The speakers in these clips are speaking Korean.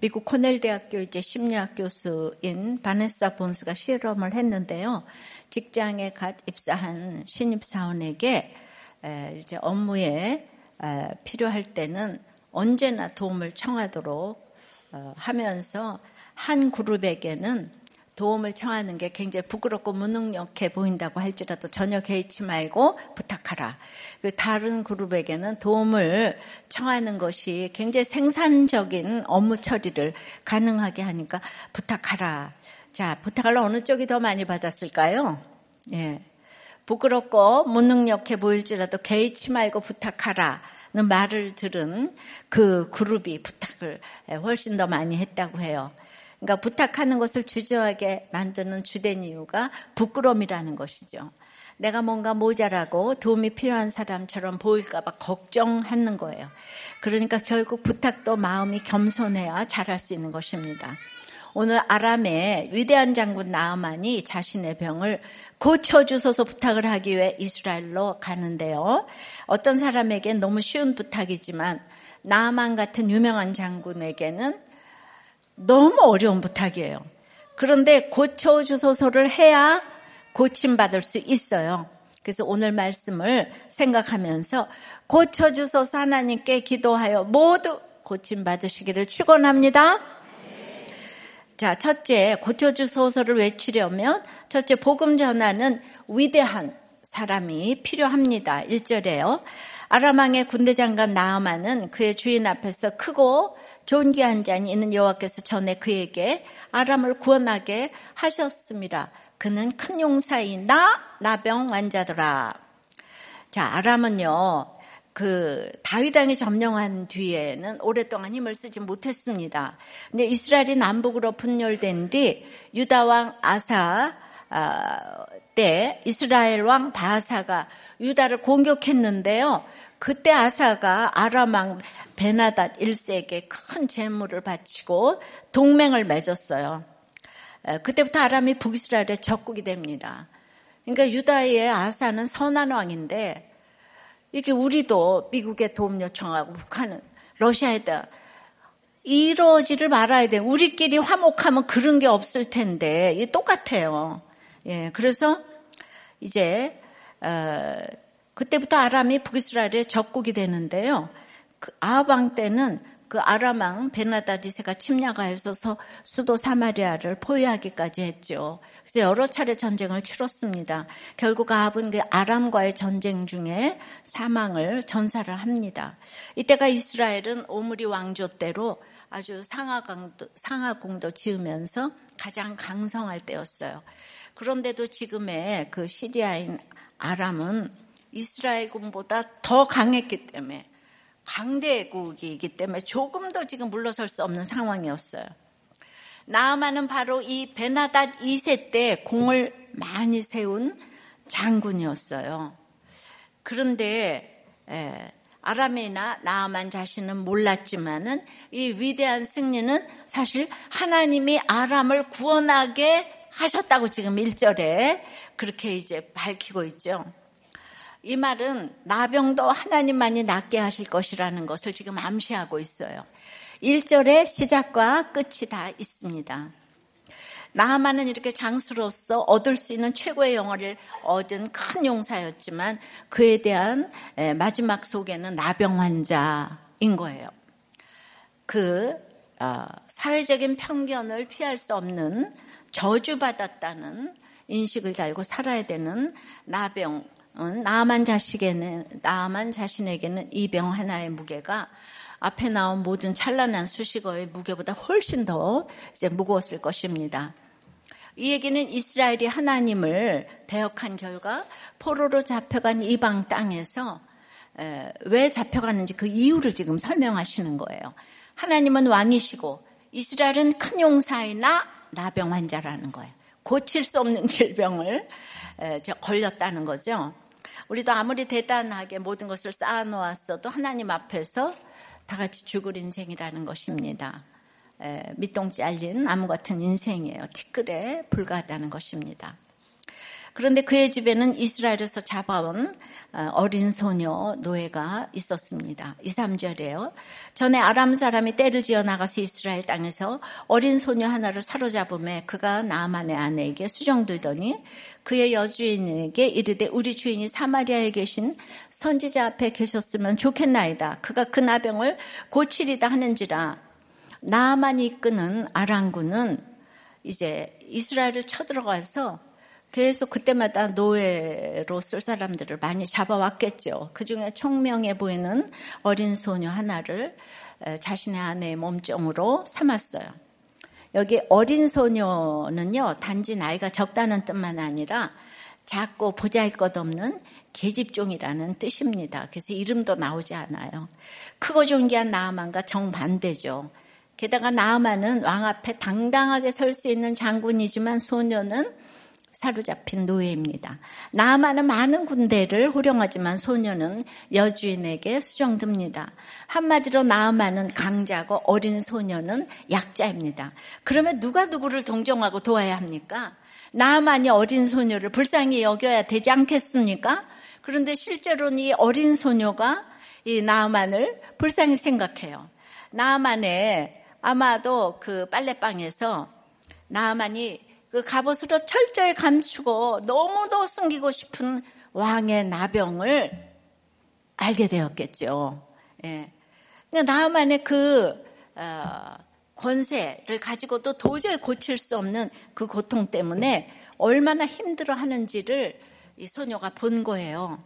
미국 코넬 대학교 이제 심리학 교수인 바네사 본스가 실험을 했는데요. 직장에 갓 입사한 신입 사원에게 이제 업무에 필요할 때는 언제나 도움을 청하도록 어, 하면서 한 그룹에게는 도움을 청하는 게 굉장히 부끄럽고 무능력해 보인다고 할지라도 전혀 개의치 말고 부탁하라. 다른 그룹에게는 도움을 청하는 것이 굉장히 생산적인 업무 처리를 가능하게 하니까 부탁하라. 자, 부탁을 어느 쪽이 더 많이 받았을까요? 예. 부끄럽고 무능력해 보일지라도 개의치 말고 부탁하라. 는 말을 들은 그 그룹이 부탁을 훨씬 더 많이 했다고 해요. 그러니까 부탁하는 것을 주저하게 만드는 주된 이유가 부끄러움이라는 것이죠. 내가 뭔가 모자라고 도움이 필요한 사람처럼 보일까봐 걱정하는 거예요. 그러니까 결국 부탁도 마음이 겸손해야 잘할 수 있는 것입니다. 오늘 아람의 위대한 장군 나아만이 자신의 병을 고쳐주소서 부탁을 하기 위해 이스라엘로 가는데요. 어떤 사람에겐 너무 쉬운 부탁이지만 나아만 같은 유명한 장군에게는 너무 어려운 부탁이에요. 그런데 고쳐주소서를 해야 고침받을 수 있어요. 그래서 오늘 말씀을 생각하면서 고쳐주소서 하나님께 기도하여 모두 고침받으시기를 축원합니다. 자, 첫째, 고쳐주소서를 외치려면 첫째, 복음 전하는 위대한 사람이 필요합니다. 1절에요. 아람왕의 군대 장관 나아만은 그의 주인 앞에서 크고 존귀한 자니 이는 여호와께서 전에 그에게 아람을 구원하게 하셨습니다. 그는 큰 용사이나 나병 환자더라. 자, 아람은요. 그 다윗 왕이 점령한 뒤에는 오랫동안 힘을 쓰지 못했습니다. 근데 이스라엘이 남북으로 분열된 뒤 유다 왕 아사 아, 때 이스라엘 왕 바사가 유다를 공격했는데요. 그때 아사가 아람 왕 베나닷 1세에게 큰 재물을 바치고 동맹을 맺었어요. 그때부터 아람이 북이스라엘의 적국이 됩니다. 그러니까 유다의 아사는 선한 왕인데 이렇게 우리도 미국에 도움 요청하고 북한은 러시아에다 이러지를 말아야 돼. 우리끼리 화목하면 그런 게 없을 텐데 똑같아요. 예, 그래서 이제 어, 그때부터 아람이 북이스라엘의 적국이 되는데요. 그 아합왕 때는 그 아람왕 베나다디세가 침략하여서 수도 사마리아를 포위하기까지 했죠. 그래서 여러 차례 전쟁을 치렀습니다. 결국 아합은 그 아람과의 전쟁 중에 사망을 전사를 합니다. 이때가 이스라엘은 오므리 왕조 때로 아주 상하강도, 상하궁도 지으면서 가장 강성할 때였어요. 그런데도 지금의 그 시리아인 아람은 이스라엘군보다 더 강했기 때문에 강대국이기 때문에 조금 더 지금 물러설 수 없는 상황이었어요. 나아만은 바로 이 베나닷 2세 때 공을 많이 세운 장군이었어요. 그런데 아람이나 나아만 자신은 몰랐지만은 이 위대한 승리는 사실 하나님이 아람을 구원하게 하셨다고 지금 1절에 그렇게 이제 밝히고 있죠. 이 말은 나병도 하나님만이 낫게 하실 것이라는 것을 지금 암시하고 있어요. 1절의 시작과 끝이 다 있습니다. 나하만은 이렇게 장수로서 얻을 수 있는 최고의 영어를 얻은 큰 용사였지만 그에 대한 마지막 속에는 나병 환자인 거예요. 그 어, 사회적인 편견을 피할 수 없는 저주받았다는 인식을 달고 살아야 되는 나병 나만 자식에는 나만 자신에게는 이 병 하나의 무게가 앞에 나온 모든 찬란한 수식어의 무게보다 훨씬 더 이제 무거웠을 것입니다. 이 얘기는 이스라엘이 하나님을 배역한 결과 포로로 잡혀간 이방 땅에서 왜 잡혀가는지 그 이유를 지금 설명하시는 거예요. 하나님은 왕이시고 이스라엘은 큰 용사이나 나병 환자라는 거예요. 고칠 수 없는 질병을 걸렸다는 거죠. 우리도 아무리 대단하게 모든 것을 쌓아놓았어도 하나님 앞에서 다 같이 죽을 인생이라는 것입니다. 밑동 잘린 나무 같은 인생이에요. 티끌에 불과하다는 것입니다. 그런데 그의 집에는 이스라엘에서 잡아온 어, 어린 소녀 노예가 있었습니다. 2, 3절에요. 전에 아람 사람이 때를 지어 나가서 이스라엘 땅에서 어린 소녀 하나를 사로잡음에 그가 나만의 아내에게 수정들더니 그의 여주인에게 이르되 우리 주인이 사마리아에 계신 선지자 앞에 계셨으면 좋겠나이다. 그가 그 나병을 고치리다 하는지라 나만이 이끄는 아랑군은 이제 이스라엘을 쳐들어가서 계속 그때마다 노예로 쓸 사람들을 많이 잡아왔겠죠. 그 중에 총명해 보이는 어린 소녀 하나를 자신의 아내의 몸종으로 삼았어요. 여기 어린 소녀는요, 단지 나이가 적다는 뜻만 아니라 작고 보잘 것 없는 계집종이라는 뜻입니다. 그래서 이름도 나오지 않아요. 크고 존귀한 나아만과 정반대죠. 게다가 나아만은 왕 앞에 당당하게 설 수 있는 장군이지만 소녀는 사로잡힌 노예입니다. 나아만은 많은 군대를 호령하지만 소녀는 여주인에게 수정됩니다. 한마디로 나아만은 강자고 어린 소녀는 약자입니다. 그러면 누가 누구를 동정하고 도와야 합니까? 나아만이 어린 소녀를 불쌍히 여겨야 되지 않겠습니까? 그런데 실제로는 이 어린 소녀가 이 나아만을 불쌍히 생각해요. 나아만의 아마도 그 빨래방에서 나아만이 그 갑옷으로 철저히 감추고 너무도 숨기고 싶은 왕의 나병을 알게 되었겠죠. 예. 그러니까 나만의 그 어, 권세를 가지고도 도저히 고칠 수 없는 그 고통 때문에 얼마나 힘들어 하는지를 이 소녀가 본 거예요.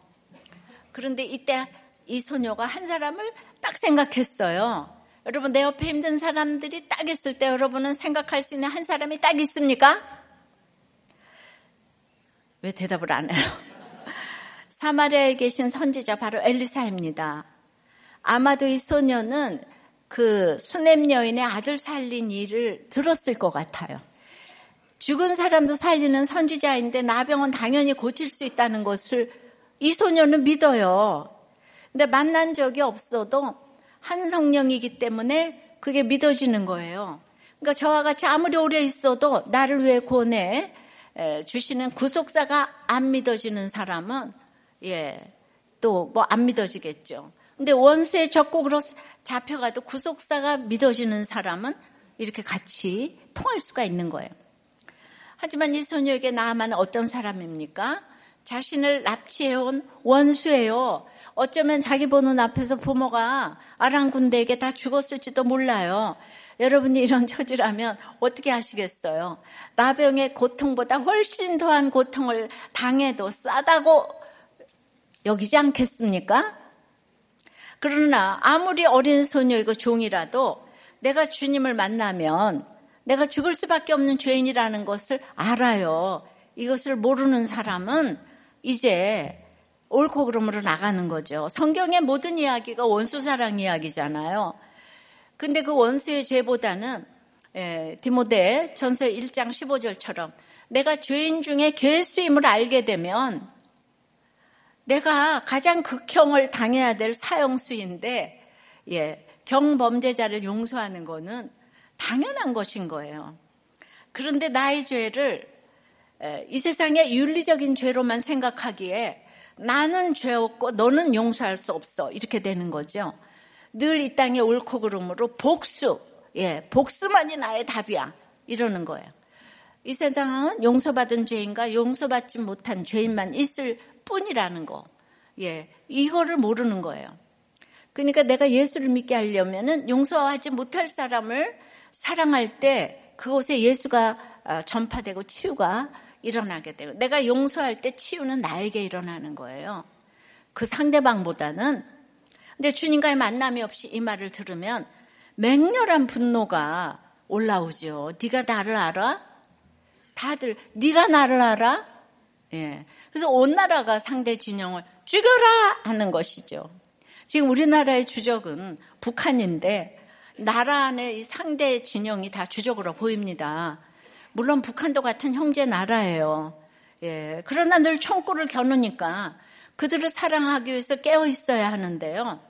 그런데 이때 이 소녀가 한 사람을 딱 생각했어요. 여러분, 내 옆에 힘든 사람들이 딱 있을 때 여러분은 생각할 수 있는 한 사람이 딱 있습니까? 왜 대답을 안 해요? 사마리아에 계신 선지자 바로 엘리사입니다. 아마도 이 소녀는 그 수냄 여인의 아들 살린 일을 들었을 것 같아요. 죽은 사람도 살리는 선지자인데 나병은 당연히 고칠 수 있다는 것을 이 소녀는 믿어요. 근데 만난 적이 없어도 한 성령이기 때문에 그게 믿어지는 거예요. 그러니까 저와 같이 아무리 오래 있어도 나를 위해 구원해 주시는 구속사가 안 믿어지는 사람은 예, 또 뭐 안 믿어지겠죠. 근데 원수의 적국으로 잡혀가도 구속사가 믿어지는 사람은 이렇게 같이 통할 수가 있는 거예요. 하지만 이 소녀에게 나아만 어떤 사람입니까? 자신을 납치해온 원수예요. 어쩌면 자기 보는 앞에서 부모가 아랑군대에게 다 죽었을지도 몰라요. 여러분이 이런 처지라면 어떻게 하시겠어요? 나병의 고통보다 훨씬 더한 고통을 당해도 싸다고 여기지 않겠습니까? 그러나 아무리 어린 소녀이고 종이라도 내가 주님을 만나면 내가 죽을 수밖에 없는 죄인이라는 것을 알아요. 이것을 모르는 사람은 이제 옳고 그름으로 나가는 거죠. 성경의 모든 이야기가 원수 사랑 이야기잖아요. 근데 그 원수의 죄보다는 예, 디모데 전서 1장 15절처럼 내가 죄인 중에 괴수임을 알게 되면 내가 가장 극형을 당해야 될 사형수인데 예, 경범죄자를 용서하는 것은 당연한 것인 거예요. 그런데 나의 죄를 이 세상의 윤리적인 죄로만 생각하기에 나는 죄 없고 너는 용서할 수 없어 이렇게 되는 거죠. 늘 이 땅에 옳고 그름으로 복수, 예, 복수만이 나의 답이야 이러는 거예요. 이 세상은 용서받은 죄인과 용서받지 못한 죄인만 있을 뿐이라는 거. 예, 이거를 모르는 거예요. 그러니까 내가 예수를 믿게 하려면은 용서하지 못할 사람을 사랑할 때 그곳에 예수가 어, 전파되고 치유가 일어나게 되고 내가 용서할 때 치유는 나에게 일어나는 거예요. 그 상대방보다는 근데 주님과의 만남이 없이 이 말을 들으면 맹렬한 분노가 올라오죠. 네가 나를 알아? 다들 네가 나를 알아? 예. 그래서 온 나라가 상대 진영을 죽여라 하는 것이죠. 지금 우리나라의 주적은 북한인데 나라 안에 상대 진영이 다 주적으로 보입니다. 물론 북한도 같은 형제 나라예요. 예. 그러나 늘 총구를 겨누니까 그들을 사랑하기 위해서 깨어 있어야 하는데요.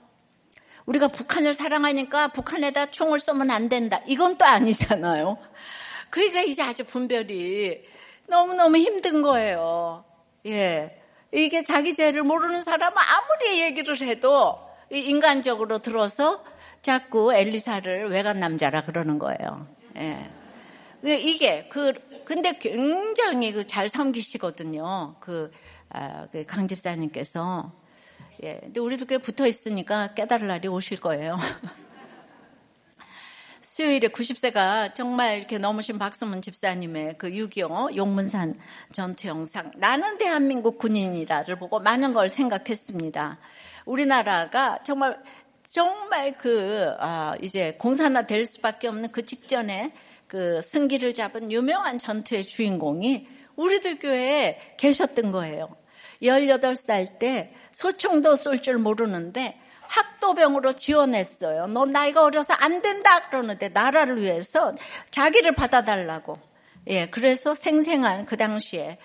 우리가 북한을 사랑하니까 북한에다 총을 쏘면 안 된다. 이건 또 아니잖아요. 그러니까 이제 아주 분별이 너무너무 힘든 거예요. 예. 이게 자기 죄를 모르는 사람은 아무리 얘기를 해도 인간적으로 들어서 자꾸 엘리사를 외간 남자라 그러는 거예요. 예. 이게 그 근데 굉장히 그 잘 섬기시거든요. 그, 강 집사님께서 예. 근데 우리도 꽤 붙어 있으니까 깨달을 날이 오실 거예요. 수요일에 90세가 정말 이렇게 넘으신 박수문 집사님의 그 6.25 용문산 전투 영상 나는 대한민국 군인이다를 보고 많은 걸 생각했습니다. 우리나라가 정말 정말 그 아, 이제 공산화 될 수밖에 없는 그 직전에 그 승기를 잡은 유명한 전투의 주인공이 우리들 교회에 계셨던 거예요. 18살 때 소총도 쏠 줄 모르는데 학도병으로 지원했어요. 너 나이가 어려서 안 된다 그러는데 나라를 위해서 자기를 받아달라고. 예, 그래서 생생한 그 당시에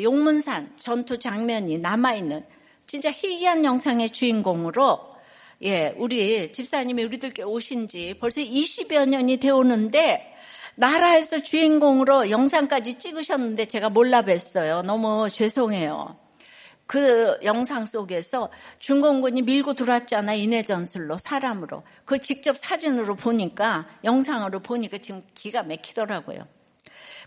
용문산 전투 장면이 남아있는 진짜 희귀한 영상의 주인공으로 예, 우리 집사님이 우리들께 오신 지 벌써 20여 년이 되었는데 나라에서 주인공으로 영상까지 찍으셨는데 제가 몰라 뵀어요. 너무 죄송해요. 그 영상 속에서 중공군이 밀고 들어왔잖아 인해 전술로 사람으로 그걸 직접 사진으로 보니까 영상으로 보니까 지금 기가 막히더라고요.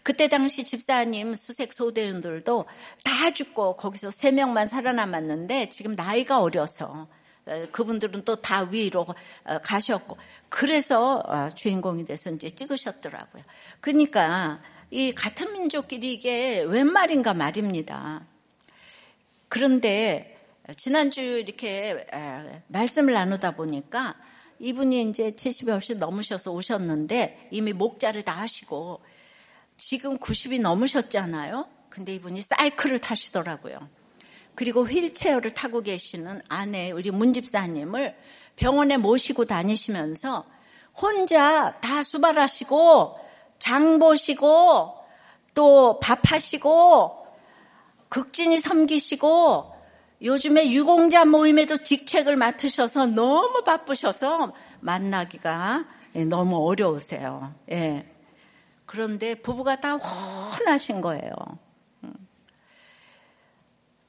그때 당시 집사님 수색 소대원들도 다 죽고 거기서 세 명만 살아남았는데 지금 나이가 어려서 어, 그분들은 또 다 위로 어, 가셨고 그래서 어, 주인공이 돼서 이제 찍으셨더라고요. 그러니까 이 같은 민족끼리 이게 웬 말인가 말입니다. 그런데 지난주 이렇게 말씀을 나누다 보니까 이분이 이제 70이 훨씬 넘으셔서 오셨는데 이미 목자를 다 하시고 지금 90이 넘으셨잖아요. 근데 이분이 사이클을 타시더라고요. 그리고 휠체어를 타고 계시는 아내 우리 문집사님을 병원에 모시고 다니시면서 혼자 다 수발하시고 장 보시고 또 밥하시고 극진히 섬기시고 요즘에 유공자 모임에도 직책을 맡으셔서 너무 바쁘셔서 만나기가 너무 어려우세요. 예. 그런데 부부가 다 혼하신 거예요. 음.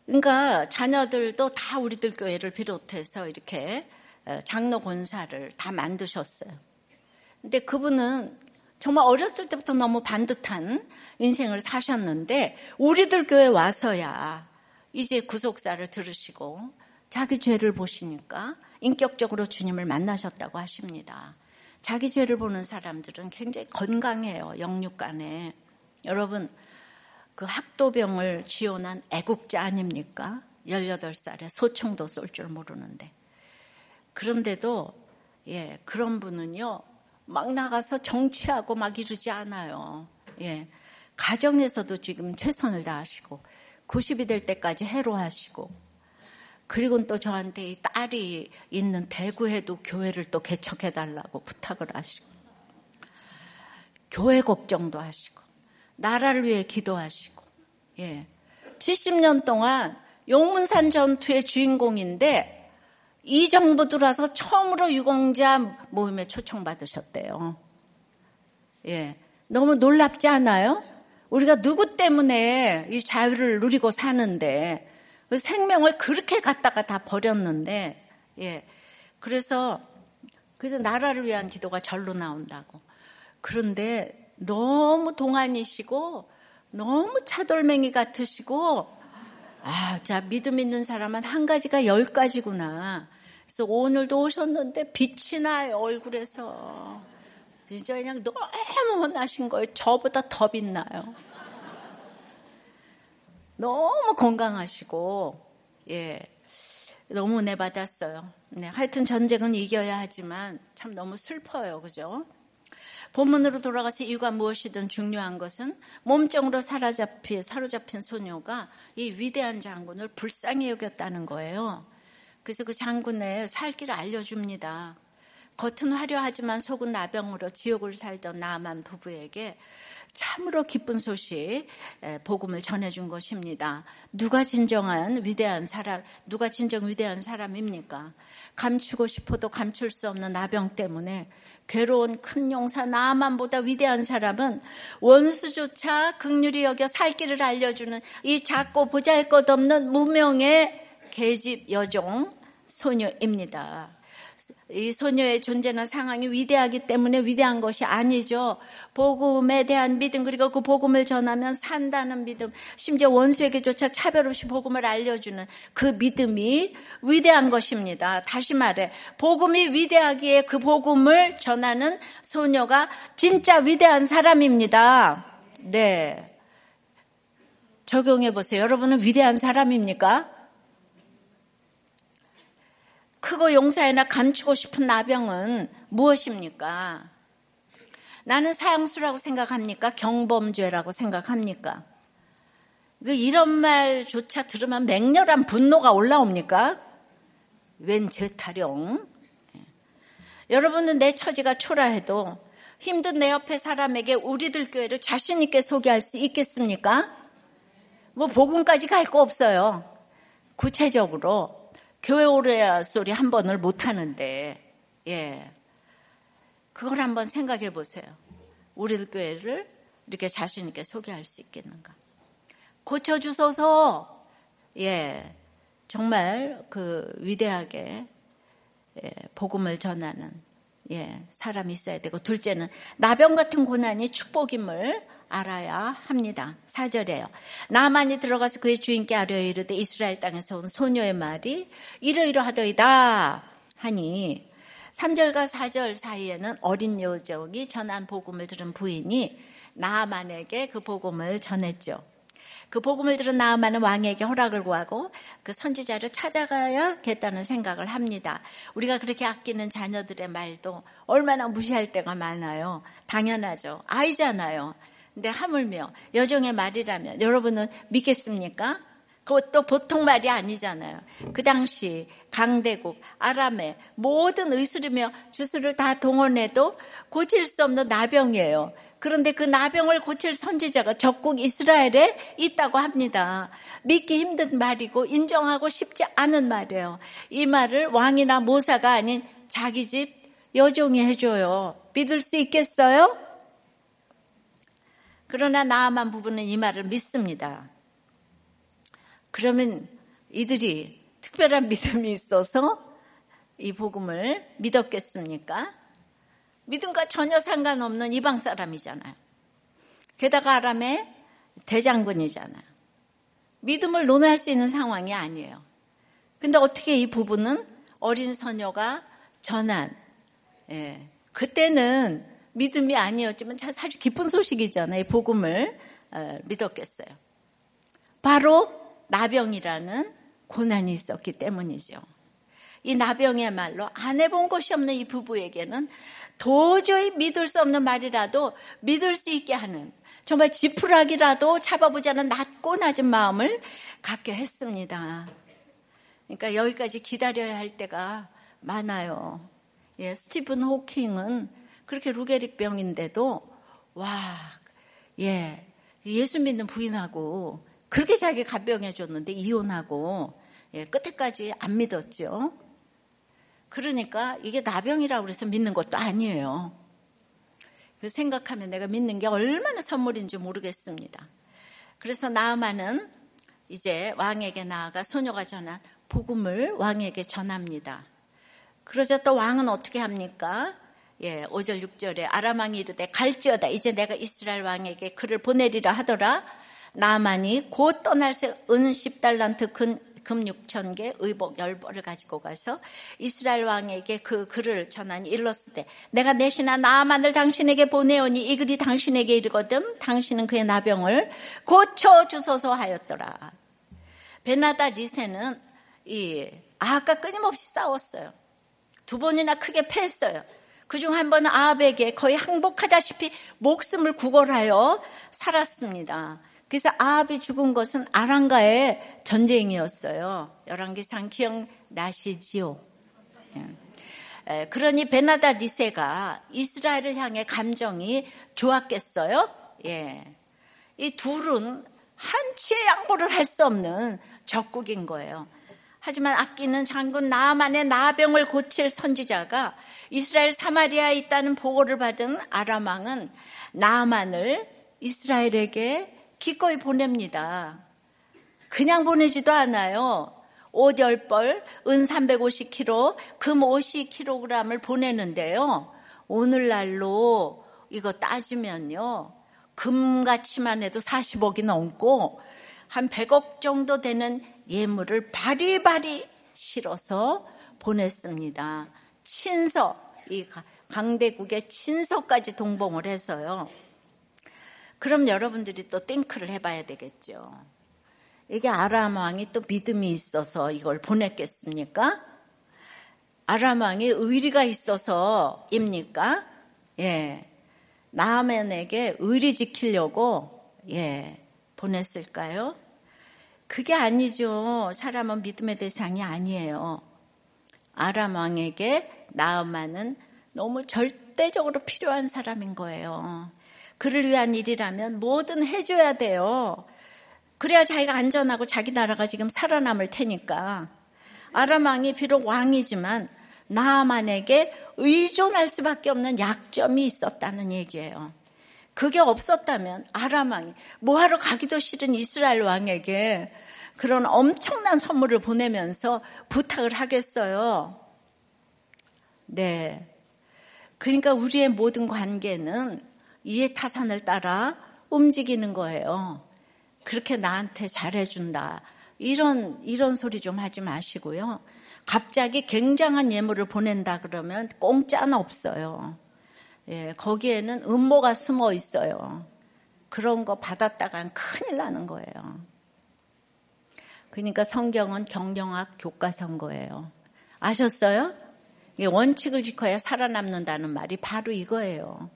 그러니까 자녀들도 다 우리들 교회를 비롯해서 이렇게 어, 장로 권사를 다 만드셨어요. 근데 그분은 정말 어렸을 때부터 너무 반듯한 인생을 사셨는데 우리들 교회 와서야 이제 구속사를 들으시고 자기 죄를 보시니까 인격적으로 주님을 만나셨다고 하십니다. 자기 죄를 보는 사람들은 굉장히 건강해요. 영육간에. 여러분 그 학도병을 지원한 애국자 아닙니까? 18살에 소총도 쏠 줄 모르는데. 그런데도 예, 그런 분은요. 막 나가서 정치하고 막 이러지 않아요. 예. 가정에서도 지금 최선을 다하시고 90이 될 때까지 해로하시고 그리고 또 저한테 이 딸이 있는 대구에도 교회를 또 개척해 달라고 부탁을 하시고 교회 걱정도 하시고 나라를 위해 기도하시고 예. 70년 동안 용문산 전투의 주인공인데 이 정부 들어와서 처음으로 유공자 모임에 초청받으셨대요. 예. 너무 놀랍지 않아요? 우리가 누구 때문에 이 자유를 누리고 사는데 그 생명을 그렇게 갖다가 다 버렸는데 예. 그래서 그래서 나라를 위한 기도가 절로 나온다고. 그런데 너무 동안이시고 너무 차돌맹이 같으시고 아, 자, 믿음 있는 사람은 한 가지가 열 가지구나. 그래서 오늘도 오셨는데 빛이 나요, 얼굴에서. 진짜 그냥 너무 혼나신 거예요. 저보다 더 빛나요. 너무 건강하시고, 예. 너무 은혜 받았어요. 네, 하여튼 전쟁은 이겨야 하지만 참 너무 슬퍼요. 그죠? 본문으로 돌아가서 이유가 무엇이든 중요한 것은 몸정으로 사로잡힌, 사로잡힌 소녀가 이 위대한 장군을 불쌍히 여겼다는 거예요. 그래서 그 장군의 살 길을 알려줍니다. 겉은 화려하지만 속은 나병으로 지옥을 살던 나만 부부에게 참으로 기쁜 소식, 복음을 전해준 것입니다. 누가 진정한 위대한 사람, 누가 진정 위대한 사람입니까? 감추고 싶어도 감출 수 없는 나병 때문에 괴로운 큰 용사 나만보다 위대한 사람은 원수조차 극률이 여겨 살 길을 알려주는 이 작고 보잘것없는 무명의 계집 여종 소녀입니다. 이 소녀의 존재나 상황이 위대하기 때문에 위대한 것이 아니죠. 복음에 대한 믿음 그리고 그 복음을 전하면 산다는 믿음 심지어 원수에게조차 차별 없이 복음을 알려주는 그 믿음이 위대한 것입니다. 다시 말해 복음이 위대하기에 그 복음을 전하는 소녀가 진짜 위대한 사람입니다. 네. 적용해 보세요. 여러분은 위대한 사람입니까? 크고 용사이나 감추고 싶은 나병은 무엇입니까? 나는 사형수라고 생각합니까? 경범죄라고 생각합니까? 그 이런 말조차 들으면 맹렬한 분노가 올라옵니까? 웬 죄타령? 예. 여러분은 내 처지가 초라해도 힘든 내 옆에 사람에게 우리들 교회를 자신있게 소개할 수 있겠습니까? 뭐, 복음까지 갈 거 없어요. 구체적으로 교회 오래 소리 한 번을 못 하는데, 예. 그걸 한번 생각해 보세요. 우리 교회를 이렇게 자신있게 소개할 수 있겠는가. 고쳐주소서, 예. 정말 그 위대하게, 예, 복음을 전하는, 예, 사람이 있어야 되고, 둘째는 나병 같은 고난이 축복임을 알아야 합니다. 4절에요. 나만이 들어가서 그의 주인께 아뢰어 이르되 이스라엘 땅에서 온 소녀의 말이 이러이러하더이다 하니 3절과 4절 사이에는 어린 여정이 전한 복음을 들은 부인이 나만에게 그 복음을 전했죠. 그 복음을 들은 나아만은 왕에게 허락을 구하고 그 선지자를 찾아가야겠다는 생각을 합니다. 우리가 그렇게 아끼는 자녀들의 말도 얼마나 무시할 때가 많아요. 당연하죠. 아이잖아요. 근데 하물며 여종의 말이라면 여러분은 믿겠습니까? 그것도 보통 말이 아니잖아요. 그 당시 강대국 아람의 모든 의술이며 주술을 다 동원해도 고칠 수 없는 나병이에요. 그런데 그 나병을 고칠 선지자가 적국 이스라엘에 있다고 합니다. 믿기 힘든 말이고 인정하고 싶지 않은 말이에요. 이 말을 왕이나 모사가 아닌 자기 집 여종이 해줘요. 믿을 수 있겠어요? 그러나 나아만 부부는 이 말을 믿습니다. 그러면 이들이 특별한 믿음이 있어서 이 복음을 믿었겠습니까? 믿음과 전혀 상관없는 이방 사람이잖아요. 게다가 아람의 대장군이잖아요. 믿음을 논할 수 있는 상황이 아니에요. 근데 어떻게 이 부부는 어린 소녀가 전한, 예, 그때는 믿음이 아니었지만 사실 기쁜 소식이잖아요. 복음을 어, 믿었겠어요. 바로 나병이라는 고난이 있었기 때문이죠. 이 나병의말로 안 해본 것이 없는 이 부부에게는 도저히 믿을 수 없는 말이라도 믿을 수 있게 하는 정말 지푸라기라도 잡아보자는 낮고 낮은 마음을 갖게 했습니다. 그러니까 여기까지 기다려야 할 때가 많아요. 예, 스티븐 호킹은 그렇게 루게릭 병인데도 와, 예, 예수 믿는 부인하고 그렇게 자기 간병해 줬는데 이혼하고 예, 끝에까지 안 믿었죠. 그러니까 이게 나병이라고 해서 믿는 것도 아니에요. 그 생각하면 내가 믿는 게 얼마나 선물인지 모르겠습니다. 그래서 나아만은 이제 왕에게 나아가 소녀가 전한 복음을 왕에게 전합니다. 그러자 또 왕은 어떻게 합니까? 예, 5절 6절에 아람왕이 이르되 갈지어다 이제 내가 이스라엘 왕에게 그를 보내리라 하더라 나만이 곧 떠날 새은 10달란트 금, 금 6천 개 의복 열벌을 가지고 가서 이스라엘 왕에게 그 글을 전하니 일렀을 때 내가 내시나 나만을 당신에게 보내오니 이 글이 당신에게 이르거든 당신은 그의 나병을 고쳐 주소서 하였더라. 베나다 리세는 이 아까 끊임없이 싸웠어요. 두 번이나 크게 패했어요. 그중 한 번은 아합에게 거의 항복하다시피 목숨을 구걸하여 살았습니다. 그래서 아합이 죽은 것은 아랑가의 전쟁이었어요. 열왕기상 기억나시지요? 예. 그러니 베나다 니세가 이스라엘을 향해 감정이 좋았겠어요? 예. 이 둘은 한치의 양보를 할 수 없는 적국인 거예요. 하지만 아끼는 장군 나만의 나병을 고칠 선지자가 이스라엘 사마리아에 있다는 보고를 받은 아람 왕은 나만을 이스라엘에게 기꺼이 보냅니다. 그냥 보내지도 않아요. 옷 10벌, 은 350kg, 금 50kg을 보내는데요. 오늘날로 이거 따지면요. 금가치만 해도 40억이 넘고 한 100억 정도 되는 예물을 바리바리 실어서 보냈습니다. 친서, 이 강대국의 친서까지 동봉을 해서요. 그럼 여러분들이 또 땡크를 해봐야 되겠죠. 이게 아람 왕이 또 믿음이 있어서 이걸 보냈겠습니까? 아람 왕이 의리가 있어서입니까? 예. 나만에게 의리 지키려고 예, 보냈을까요? 그게 아니죠. 사람은 믿음의 대상이 아니에요. 아람 왕에게 나아만은 너무 절대적으로 필요한 사람인 거예요. 그를 위한 일이라면 뭐든 해줘야 돼요. 그래야 자기가 안전하고 자기 나라가 지금 살아남을 테니까. 아람 왕이 비록 왕이지만 나만에게 의존할 수밖에 없는 약점이 있었다는 얘기예요. 그게 없었다면 아람 왕이 뭐하러 가기도 싫은 이스라엘 왕에게 그런 엄청난 선물을 보내면서 부탁을 하겠어요. 네. 그러니까 우리의 모든 관계는 이해 타산을 따라 움직이는 거예요. 그렇게 나한테 잘해준다. 이런, 이런 소리 좀 하지 마시고요. 갑자기 굉장한 예물을 보낸다 그러면 공짜는 없어요. 예, 거기에는 음모가 숨어 있어요. 그런 거 받았다간 큰일 나는 거예요. 그러니까 성경은 경영학 교과서인 거예요. 아셨어요? 원칙을 지켜야 살아남는다는 말이 바로 이거예요.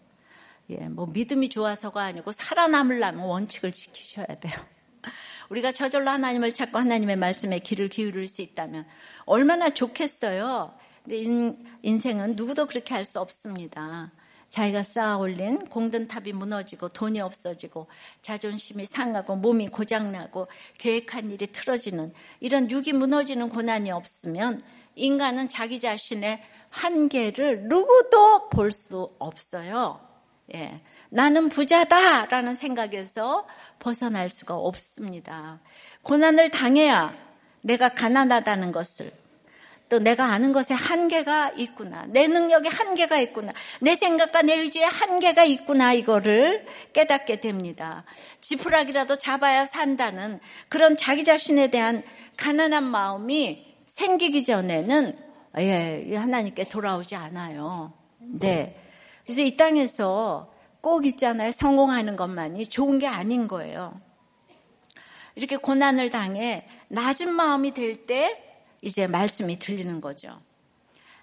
예, 뭐 믿음이 좋아서가 아니고 살아남으려면 원칙을 지키셔야 돼요. 우리가 저절로 하나님을 찾고 하나님의 말씀에 귀를 기울일 수 있다면 얼마나 좋겠어요. 근데 인, 인생은 누구도 그렇게 할 수 없습니다. 자기가 쌓아 올린 공든탑이 무너지고 돈이 없어지고 자존심이 상하고 몸이 고장나고 계획한 일이 틀어지는 이런 육이 무너지는 고난이 없으면 인간은 자기 자신의 한계를 누구도 볼 수 없어요. 예. 나는 부자다라는 생각에서 벗어날 수가 없습니다. 고난을 당해야 내가 가난하다는 것을 또 내가 아는 것에 한계가 있구나. 내 능력에 한계가 있구나. 내 생각과 내 의지에 한계가 있구나. 이거를 깨닫게 됩니다. 지푸라기라도 잡아야 산다는 그런 자기 자신에 대한 가난한 마음이 생기기 전에는 예, 하나님께 돌아오지 않아요. 네. 그래서 이 땅에서 꼭 있잖아요. 성공하는 것만이 좋은 게 아닌 거예요. 이렇게 고난을 당해 낮은 마음이 될 때 이제 말씀이 들리는 거죠.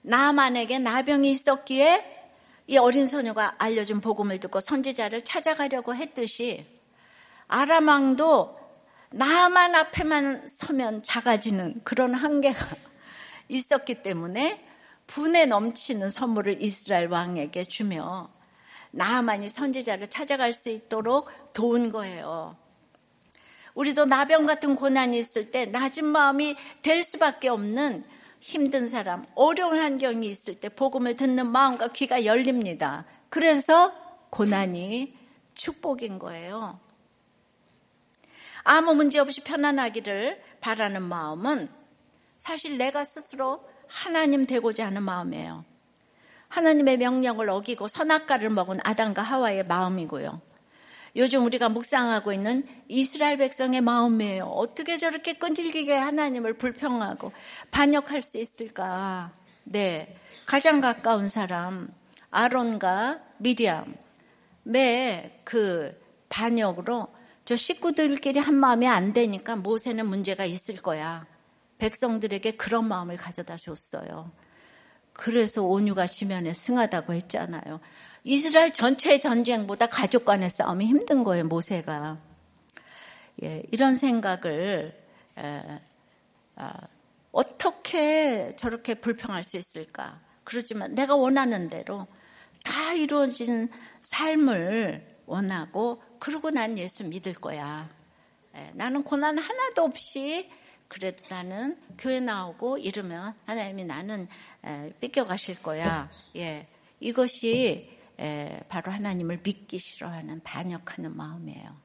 나만에게 나병이 있었기에 이 어린 소녀가 알려준 복음을 듣고 선지자를 찾아가려고 했듯이 아람왕도 나만 앞에만 서면 작아지는 그런 한계가 있었기 때문에 분에 넘치는 선물을 이스라엘 왕에게 주며 나만이 선지자를 찾아갈 수 있도록 도운 거예요. 우리도 나병 같은 고난이 있을 때 낮은 마음이 될 수밖에 없는 힘든 사람, 어려운 환경이 있을 때 복음을 듣는 마음과 귀가 열립니다. 그래서 고난이 축복인 거예요. 아무 문제 없이 편안하기를 바라는 마음은 사실 내가 스스로 하나님 되고자 하는 마음이에요. 하나님의 명령을 어기고 선악과를 먹은 아담과 하와의 마음이고요. 요즘 우리가 묵상하고 있는 이스라엘 백성의 마음이에요. 어떻게 저렇게 끈질기게 하나님을 불평하고 반역할 수 있을까? 네. 가장 가까운 사람, 아론과 미리암의 그 반역으로 저 식구들끼리 한 마음이 안 되니까 모세는 문제가 있을 거야. 백성들에게 그런 마음을 가져다 줬어요. 그래서 온유가 지면에 승하다고 했잖아요. 이스라엘 전체의 전쟁보다 가족 간의 싸움이 힘든 거예요, 모세가. 예, 이런 생각을 에, 아, 어떻게 저렇게 불평할 수 있을까? 그러지만 내가 원하는 대로 다 이루어진 삶을 원하고 그러고 난 예수 믿을 거야. 예, 나는 고난 하나도 없이 그래도 나는 교회 나오고 이러면 하나님이 나는 삐껴가실 거야. 예, 이것이 바로 하나님을 믿기 싫어하는 반역하는 마음이에요.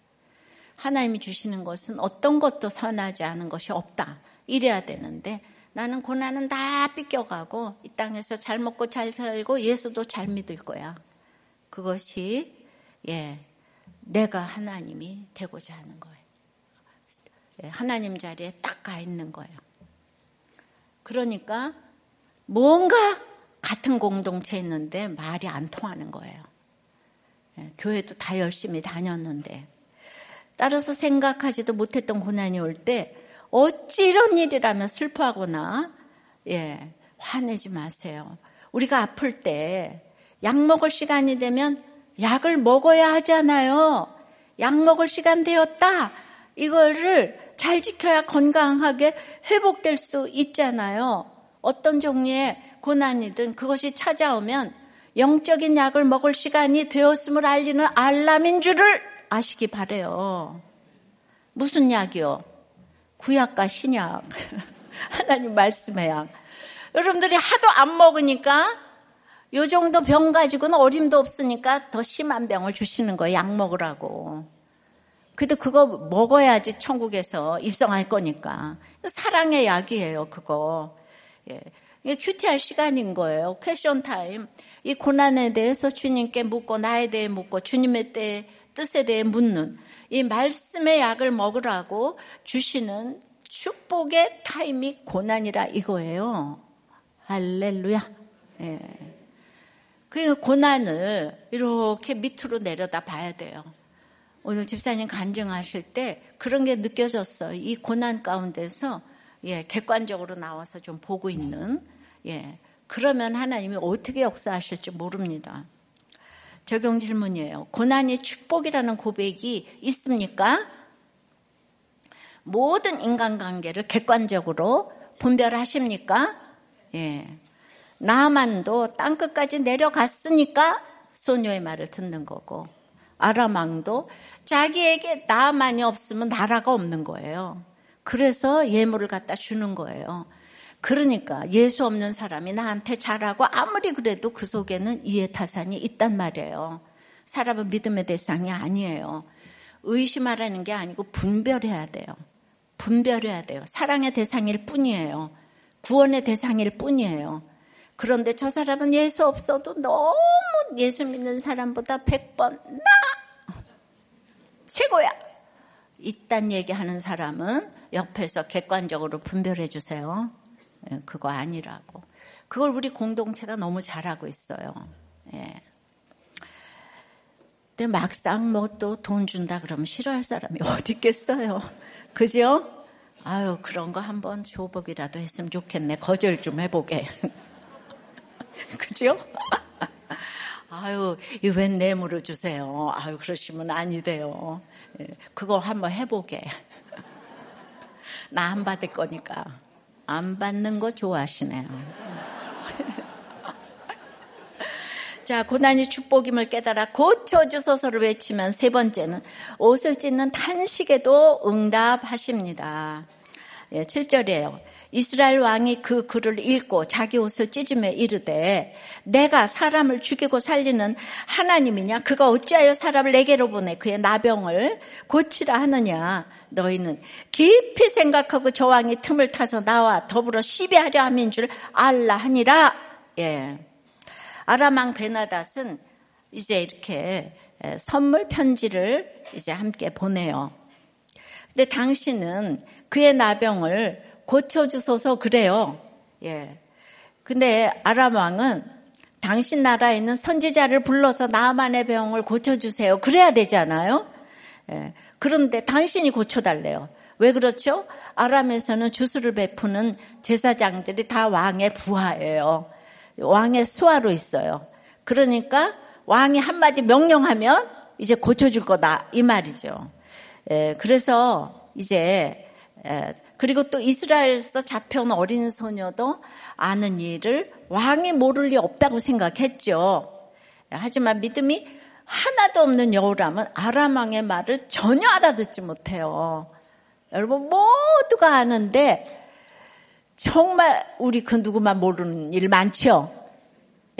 하나님이 주시는 것은 어떤 것도 선하지 않은 것이 없다. 이래야 되는데 나는 고난은 다 삐껴가고 이 땅에서 잘 먹고 잘 살고 예수도 잘 믿을 거야. 그것이 예 내가 하나님이 되고자 하는 거예요. 예, 하나님 자리에 딱 가 있는 거예요. 그러니까 뭔가 같은 공동체에 있는데 말이 안 통하는 거예요. 예, 교회도 다 열심히 다녔는데 따라서 생각하지도 못했던 고난이 올 때 어찌 이런 일이라면 슬퍼하거나 예, 화내지 마세요. 우리가 아플 때 약 먹을 시간이 되면 약을 먹어야 하잖아요. 약 먹을 시간 되었다. 이거를 잘 지켜야 건강하게 회복될 수 있잖아요. 어떤 종류의 고난이든 그것이 찾아오면 영적인 약을 먹을 시간이 되었음을 알리는 알람인 줄을 아시기 바래요. 무슨 약이요? 구약과 신약. 하나님 말씀의 약. 여러분들이 하도 안 먹으니까 요 정도 병 가지고는 어림도 없으니까 더 심한 병을 주시는 거예요. 약 먹으라고. 그래도 그거 먹어야지 천국에서 입성할 거니까. 사랑의 약이에요, 그거. 예. QT할 시간인 거예요. Question time. 이 고난에 대해서 주님께 묻고 나에 대해 묻고 주님의 때 뜻에 대해 묻는 이 말씀의 약을 먹으라고 주시는 축복의 타임이 고난이라 이거예요. 할렐루야. 예. 그 고난을 이렇게 밑으로 내려다 봐야 돼요. 오늘 집사님 간증하실 때 그런 게 느껴졌어요. 이 고난 가운데서 예, 객관적으로 나와서 좀 보고 있는 예. 그러면 하나님이 어떻게 역사하실지 모릅니다. 적용 질문이에요. 고난이 축복이라는 고백이 있습니까? 모든 인간관계를 객관적으로 분별하십니까? 예. 나만도 땅끝까지 내려갔으니까 소녀의 말을 듣는 거고 아람왕도 자기에게 나만이 없으면 나라가 없는 거예요. 그래서 예물을 갖다 주는 거예요. 그러니까 예수 없는 사람이 나한테 잘하고 아무리 그래도 그 속에는 이해타산이 있단 말이에요. 사람은 믿음의 대상이 아니에요. 의심하라는 게 아니고 분별해야 돼요. 분별해야 돼요. 사랑의 대상일 뿐이에요. 구원의 대상일 뿐이에요. 그런데 저 사람은 예수 없어도 너무 예수 믿는 사람보다 100번 나 최고야. 이딴 얘기하는 사람은 옆에서 객관적으로 분별해 주세요. 예, 그거 아니라고. 그걸 우리 공동체가 너무 잘하고 있어요. 예. 근데 막상 뭐 또 돈 준다 그러면 싫어할 사람이 어디 있겠어요. 그죠? 아유, 그런 거 한번 줘보기라도 했으면 좋겠네. 거절 좀 해보게. 그죠? 아유, 이웬 뇌물을 주세요. 아유, 그러시면 아니돼요. 예, 그거 한번 해보게. 나 안 받을 거니까. 안 받는 거 좋아하시네요. 자, 고난이 축복임을 깨달아 고쳐주소서를 외치면 세 번째는 옷을 찢는 탄식에도 응답하십니다. 예, 7절이에요. 이스라엘 왕이 그 글을 읽고 자기 옷을 찢으며 이르되 내가 사람을 죽이고 살리는 하나님이냐 그가 어찌하여 사람을 내게로 보내 그의 나병을 고치라 하느냐 너희는 깊이 생각하고 저 왕이 틈을 타서 나와 더불어 시비하려 함인 줄 알라 하니라 예. 아람왕 베나닷은 이제 이렇게 선물 편지를 이제 함께 보내요. 근데 당신은 그의 나병을 고쳐주소서 그래요. 예. 근데 아람 왕은 당신 나라에 있는 선지자를 불러서 나만의 병을 고쳐주세요. 그래야 되잖아요. 예. 그런데 당신이 고쳐달래요. 왜 그렇죠? 아람에서는 주술을 베푸는 제사장들이 다 왕의 부하예요. 왕의 수하로 있어요. 그러니까 왕이 한마디 명령하면 이제 고쳐줄 거다 이 말이죠. 예, 그래서 이제 그리고 또 이스라엘에서 잡혀온 어린 소녀도 아는 일을 왕이 모를 리 없다고 생각했죠. 하지만 믿음이 하나도 없는 여우람은 아람 왕의 말을 전혀 알아듣지 못해요. 여러분 모두가 아는데 정말 우리 그 누구만 모르는 일 많죠.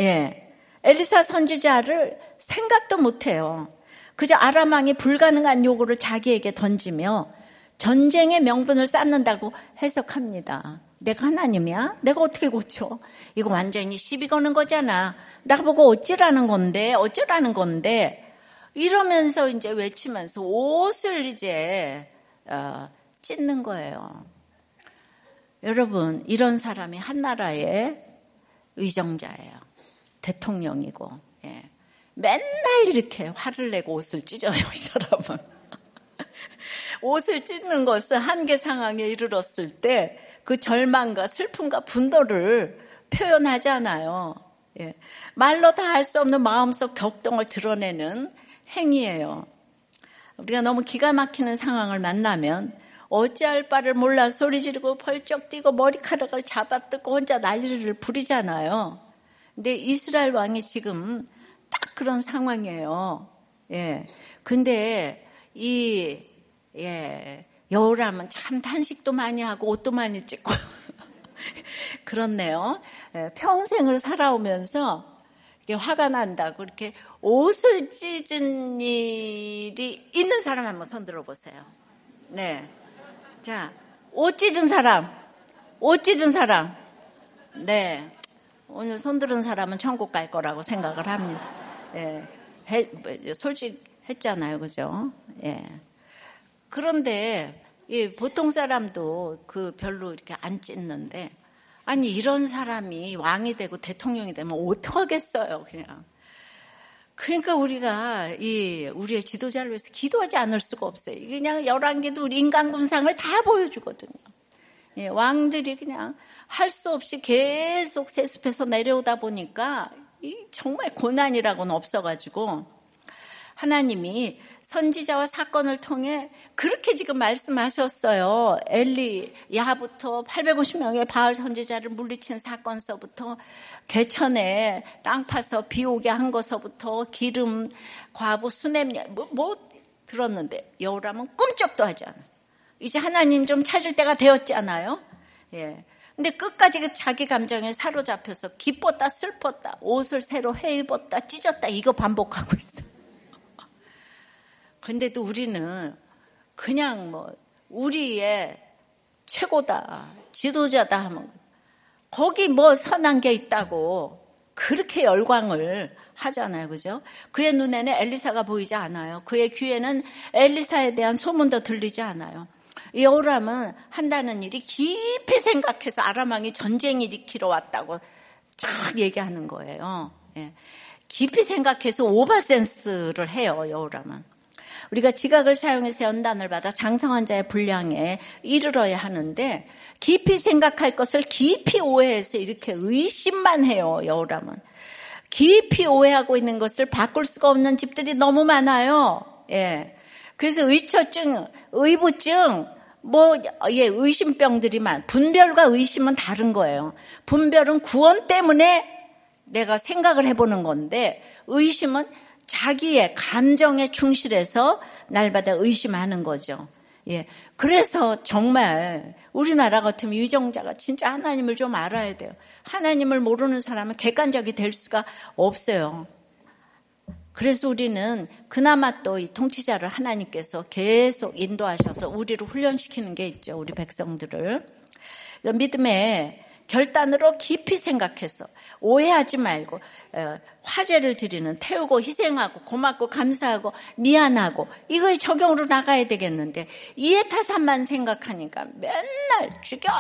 예. 엘리사 선지자를 생각도 못해요. 그저 아람 왕이 불가능한 요구를 자기에게 던지며 전쟁의 명분을 쌓는다고 해석합니다. 내가 하나님이야? 내가 어떻게 고쳐? 이거 완전히 시비 거는 거잖아. 나보고 어찌라는 건데, 어쩌라는 건데, 이러면서 이제 외치면서 옷을 이제, 어, 찢는 거예요. 여러분, 이런 사람이 한 나라의 의정자예요. 대통령이고, 예. 맨날 이렇게 화를 내고 옷을 찢어요, 이 사람은. 옷을 찢는 것은 한계 상황에 이르렀을 때 그 절망과 슬픔과 분노를 표현하잖아요. 예. 말로 다 할 수 없는 마음속 격동을 드러내는 행위예요. 우리가 너무 기가 막히는 상황을 만나면 어찌할 바를 몰라 소리 지르고 벌쩍 뛰고 머리카락을 잡아뜯고 혼자 난리를 부리잖아요. 근데 이스라엘 왕이 지금 딱 그런 상황이에요. 예. 근데 이 예, 여우라면 참 단식도 많이 하고 옷도 많이 찢고 그렇네요. 예, 평생을 살아오면서 화가 난다고 이렇게 옷을 찢은 일이 있는 사람 한번 손 들어 보세요. 네. 자, 옷 찢은 사람, 옷 찢은 사람. 네. 오늘 손 들은 사람은 천국 갈 거라고 생각을 합니다. 예. 솔직했잖아요. 그죠? 예. 그런데 예, 보통 사람도 그 별로 이렇게 안 찢는데 아니 이런 사람이 왕이 되고 대통령이 되면 어떡하겠어요 그냥. 그러니까 우리가 이 우리의 지도자를 위해서 기도하지 않을 수가 없어요. 그냥 열한개도 우리 인간군상을 다 보여주거든요. 예, 왕들이 그냥 할 수 없이 계속 세습해서 내려오다 보니까 정말 고난이라고는 없어가지고 하나님이 선지자와 사건을 통해 그렇게 지금 말씀하셨어요. 엘리 야부터 850명의 바알 선지자를 물리친 사건서부터 개천에 땅 파서 비 오게 한 것서부터 기름 과부 수냄 뭐, 뭐 들었는데 여우라면 꿈쩍도 하지 않아. 이제 하나님 좀 찾을 때가 되었잖아요. 예. 근데 끝까지 그 자기 감정에 사로잡혀서 기뻤다 슬펐다 옷을 새로 해 입었다 찢었다 이거 반복하고 있어. 근데도 우리는 그냥 뭐 우리의 최고다, 지도자다 하면 거기 뭐 선한 게 있다고 그렇게 열광을 하잖아요. 그죠? 그의 눈에는 엘리사가 보이지 않아요. 그의 귀에는 엘리사에 대한 소문도 들리지 않아요. 여우람은 한다는 일이 깊이 생각해서 아람왕이 전쟁 일으키러 왔다고 쫙 얘기하는 거예요. 예. 깊이 생각해서 오버센스를 해요, 여우람은. 우리가 지각을 사용해서 연단을 받아 장성한 자의 분량에 이르러야 하는데 깊이 생각할 것을 깊이 오해해서 이렇게 의심만 해요. 여우람은. 깊이 오해하고 있는 것을 바꿀 수가 없는 집들이 너무 많아요. 예. 그래서 의처증, 의부증, 뭐, 예, 의심병들이 많, 분별과 의심은 다른 거예요. 분별은 구원 때문에 내가 생각을 해보는 건데, 의심은 자기의 감정에 충실해서 날마다 의심하는 거죠. 예. 그래서 정말 우리나라 같으면 유정자가 진짜 하나님을 좀 알아야 돼요. 하나님을 모르는 사람은 객관적이 될 수가 없어요. 그래서 우리는 그나마 또 이 통치자를 하나님께서 계속 인도하셔서 우리를 훈련시키는 게 있죠. 우리 백성들을. 믿음의 결단으로 깊이 생각해서 오해하지 말고 어, 화제를 드리는 태우고 희생하고 고맙고 감사하고 미안하고 이거에 적용으로 나가야 되겠는데 이해타산만 생각하니까 맨날 죽여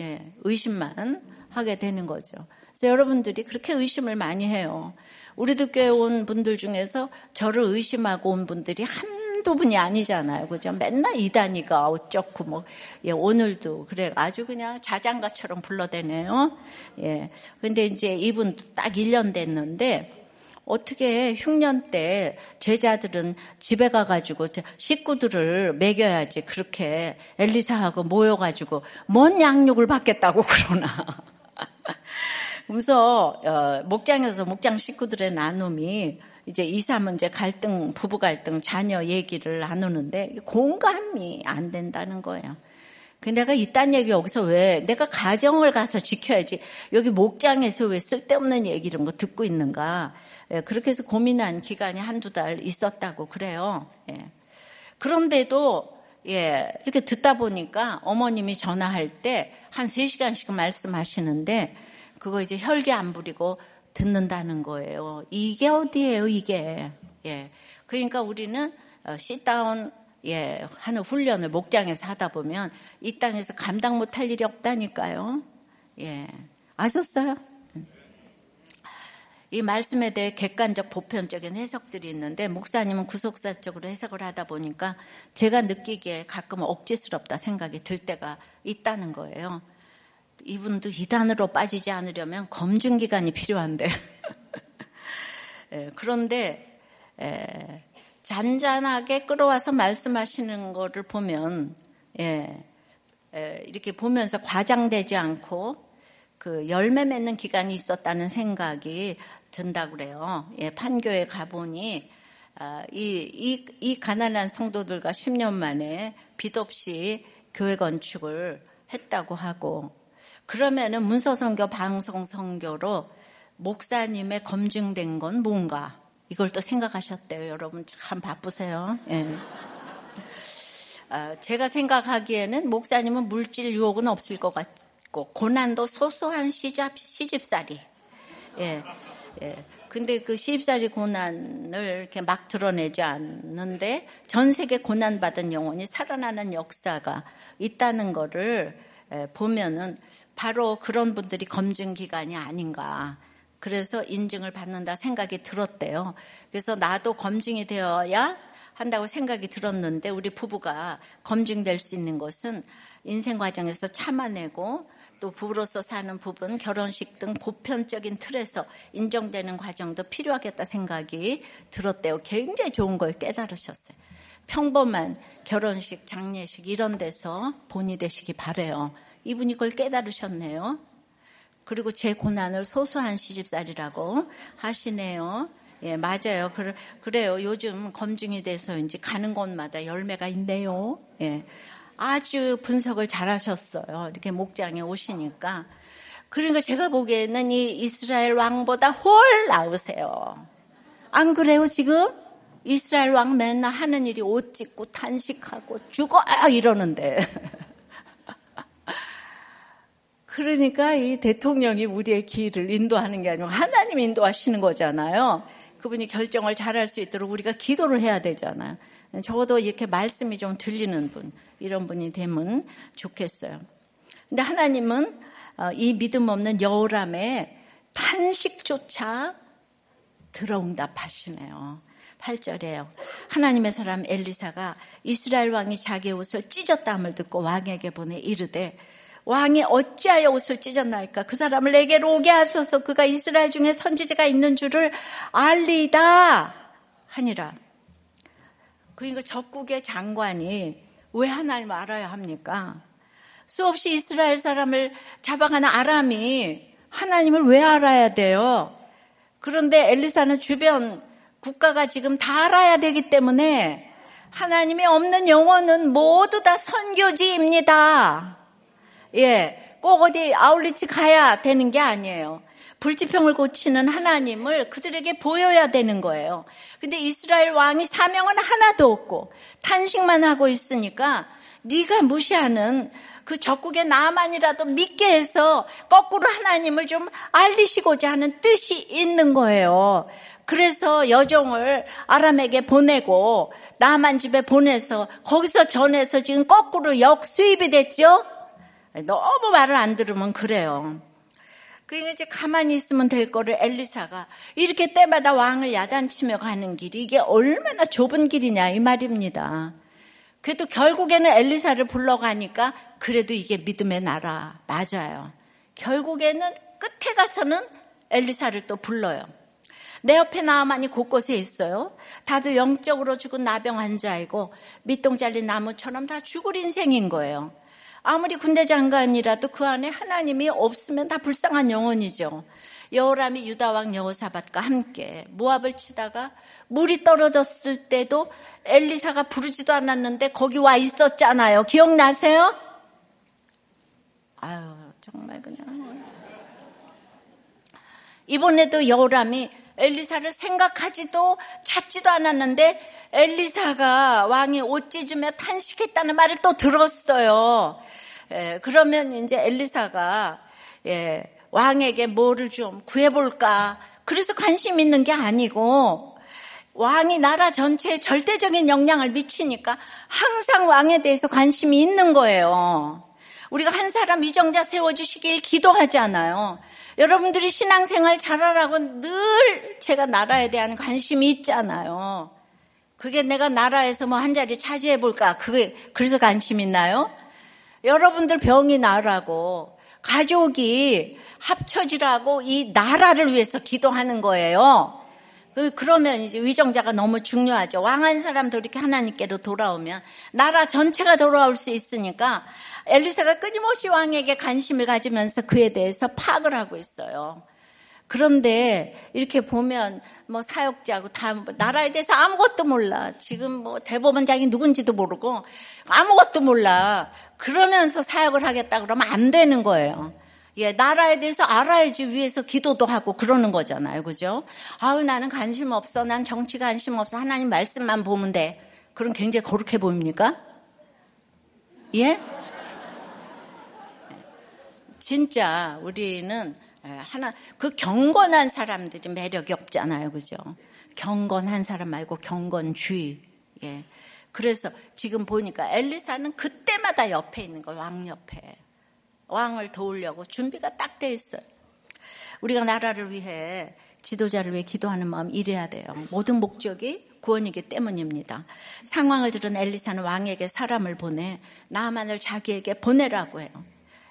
예, 의심만 하게 되는 거죠. 그래서 여러분들이 그렇게 의심을 많이 해요. 우리도 교회 온 분들 중에서 저를 의심하고 온 분들이 한 한두 분이 아니잖아요. 그죠? 맨날 이단이가 어쩌고 뭐, 예, 오늘도 그래 아주 그냥 자장가처럼 불러대네요. 예. 근데 이제 이분 딱 1년 됐는데 어떻게 흉년 때 제자들은 집에 가가지고 식구들을 먹여야지 그렇게 엘리사하고 모여가지고 뭔 양육을 받겠다고 그러나. 그래서 어, 목장에서 목장 식구들의 나눔이 이제 이사 문제 갈등, 부부 갈등, 자녀 얘기를 나누는데 공감이 안 된다는 거예요. 그 내가 이딴 얘기 여기서 왜 내가 가정을 가서 지켜야지 여기 목장에서 왜 쓸데없는 얘기 이런 거 듣고 있는가 예, 그렇게 해서 고민한 기간이 한두 달 있었다고 그래요. 예. 그런데도 예, 이렇게 듣다 보니까 어머님이 전화할 때한 3시간씩 말씀하시는데 그거 이제 혈기 안 부리고 듣는다는 거예요. 이게 어디예요, 이게. 예. 그러니까 우리는 sit down 어, 예, 하는 훈련을 목장에서 하다 보면 이 땅에서 감당 못할 일이 없다니까요. 예. 아셨어요? 이 말씀에 대해 객관적 보편적인 해석들이 있는데 목사님은 구속사적으로 해석을 하다 보니까 제가 느끼기에 가끔 억지스럽다 생각이 들 때가 있다는 거예요. 이분도 이단으로 빠지지 않으려면 검증 기간이 필요한데. 예, 그런데 예, 잔잔하게 끌어와서 말씀하시는 거를 보면 예, 예, 이렇게 보면서 과장되지 않고 그 열매 맺는 기간이 있었다는 생각이 든다고 그래요. 예, 판교에 가보니 아, 이, 이, 이 가난한 성도들과 10년 만에 빚 없이 교회 건축을 했다고 하고 그러면은 문서 선교 방송 선교로 목사님의 검증된 건 뭔가 이걸 또 생각하셨대요. 여러분 참 바쁘세요. 예. 아, 제가 생각하기에는 목사님은 물질 유혹은 없을 것 같고 고난도 소소한 시집, 시집살이. 예. 예. 근데 그 시집살이 고난을 이렇게 막 드러내지 않는데 전 세계 고난 받은 영혼이 살아나는 역사가 있다는 거를 보면은 바로 그런 분들이 검증 기간이 아닌가. 그래서 인증을 받는다 생각이 들었대요. 그래서 나도 검증이 되어야 한다고 생각이 들었는데 우리 부부가 검증될 수 있는 것은 인생 과정에서 참아내고 또 부부로서 사는 부분, 결혼식 등 보편적인 틀에서 인정되는 과정도 필요하겠다 생각이 들었대요. 굉장히 좋은 걸 깨달으셨어요. 평범한 결혼식, 장례식 이런 데서 본이 되시기 바래요. 이분이 그걸 깨달으셨네요. 그리고 제 고난을 소소한 시집살이라고 하시네요. 예, 맞아요. 그래, 요 요즘 검증이 돼서 이제 가는 곳마다 열매가 있네요. 예. 아주 분석을 잘 하셨어요. 이렇게 목장에 오시니까. 그러니까 제가 보기에는 이 이스라엘 왕보다 훨 나으세요. 안 그래요, 지금? 이스라엘 왕 맨날 하는 일이 옷 찢고 탄식하고 죽어! 이러는데. 그러니까 이 대통령이 우리의 길을 인도하는 게 아니고 하나님 인도하시는 거잖아요. 그분이 결정을 잘할 수 있도록 우리가 기도를 해야 되잖아요. 적어도 이렇게 말씀이 좀 들리는 분, 이런 분이 되면 좋겠어요. 근데 하나님은 어, 이 믿음 없는 여우람의 탄식조차 들어응답하시네요. 8절에요. 하나님의 사람 엘리사가 이스라엘 왕이 자기 옷을 찢었다함을 듣고 왕에게 보내 이르되 왕이 어찌하여 옷을 찢었나이까? 그 사람을 내게로 오게 하소서 그가 이스라엘 중에 선지자가 있는 줄을 알리다 하니라. 그러니까 적국의 장관이 왜 하나님을 알아야 합니까? 수없이 이스라엘 사람을 잡아가는 아람이 하나님을 왜 알아야 돼요? 그런데 엘리사는 주변 국가가 지금 다 알아야 되기 때문에 하나님이 없는 영혼은 모두 다 선교지입니다. 예, 꼭 어디 아울리치 가야 되는 게 아니에요. 불지평을 고치는 하나님을 그들에게 보여야 되는 거예요. 근데 이스라엘 왕이 사명은 하나도 없고 탄식만 하고 있으니까 네가 무시하는 그 적국의 나만이라도 믿게 해서 거꾸로 하나님을 좀 알리시고자 하는 뜻이 있는 거예요. 그래서 여종을 아람에게 보내고 나만 집에 보내서 거기서 전해서 지금 거꾸로 역수입이 됐죠? 너무 말을 안 들으면 그래요. 그러니까 이제 가만히 있으면 될 거를 엘리사가 이렇게 때마다 왕을 야단치며 가는 길이 이게 얼마나 좁은 길이냐 이 말입니다. 그래도 결국에는 엘리사를 불러가니까 그래도 이게 믿음의 나라 맞아요. 결국에는 끝에 가서는 엘리사를 또 불러요. 내 옆에 나만이 곳곳에 있어요. 다들 영적으로 죽은 나병 환자이고 밑동 잘린 나무처럼 다 죽을 인생인 거예요. 아무리 군대 장관이라도 그 안에 하나님이 없으면 다 불쌍한 영혼이죠. 여호람이 유다왕 여호사밧과 함께 모압을 치다가 물이 떨어졌을 때도 엘리사가 부르지도 않았는데 거기 와 있었잖아요. 기억나세요? 아유 정말 그냥 이번에도 여호람이 엘리사를 생각하지도 찾지도 않았는데 엘리사가 왕이 옷 찢으며 탄식했다는 말을 또 들었어요. 예, 그러면 이제 엘리사가 예, 왕에게 뭐를 좀 구해볼까? 그래서 관심 있는 게 아니고 왕이 나라 전체에 절대적인 영향을 미치니까 항상 왕에 대해서 관심이 있는 거예요. 우리가 한 사람 위정자 세워주시길 기도하잖아요. 여러분들이 신앙생활 잘하라고 늘 제가 나라에 대한 관심이 있잖아요. 그게 내가 나라에서 뭐 한 자리 차지해 볼까? 그게 그래서 관심 있나요? 여러분들 병이 나라고 가족이 합쳐지라고 이 나라를 위해서 기도하는 거예요. 그, 그러면 이제 위정자가 너무 중요하죠. 왕한 사람도 이렇게 하나님께로 돌아오면 나라 전체가 돌아올 수 있으니까 엘리사가 끊임없이 왕에게 관심을 가지면서 그에 대해서 파악을 하고 있어요. 그런데 이렇게 보면 뭐 사역자고 다 나라에 대해서 아무것도 몰라. 지금 뭐 대법원장이 누군지도 모르고 아무것도 몰라. 그러면서 사역을 하겠다 그러면 안 되는 거예요. 예, 나라에 대해서 알아야지 위해서 기도도 하고 그러는 거잖아요. 그죠? 아우, 나는 관심 없어. 난 정치 관심 없어. 하나님 말씀만 보면 돼. 그럼 굉장히 거룩해 보입니까? 예? 진짜 우리는 하나, 그 경건한 사람들이 매력이 없잖아요. 그죠? 경건한 사람 말고 경건주의. 예. 그래서 지금 보니까 엘리사는 그때마다 옆에 있는 거예요. 왕 옆에. 왕을 도우려고 준비가 딱 돼 있어요. 우리가 나라를 위해 지도자를 위해 기도하는 마음 이래야 돼요. 모든 목적이 구원이기 때문입니다. 상황을 들은 엘리사는 왕에게 사람을 보내 나만을 자기에게 보내라고 해요.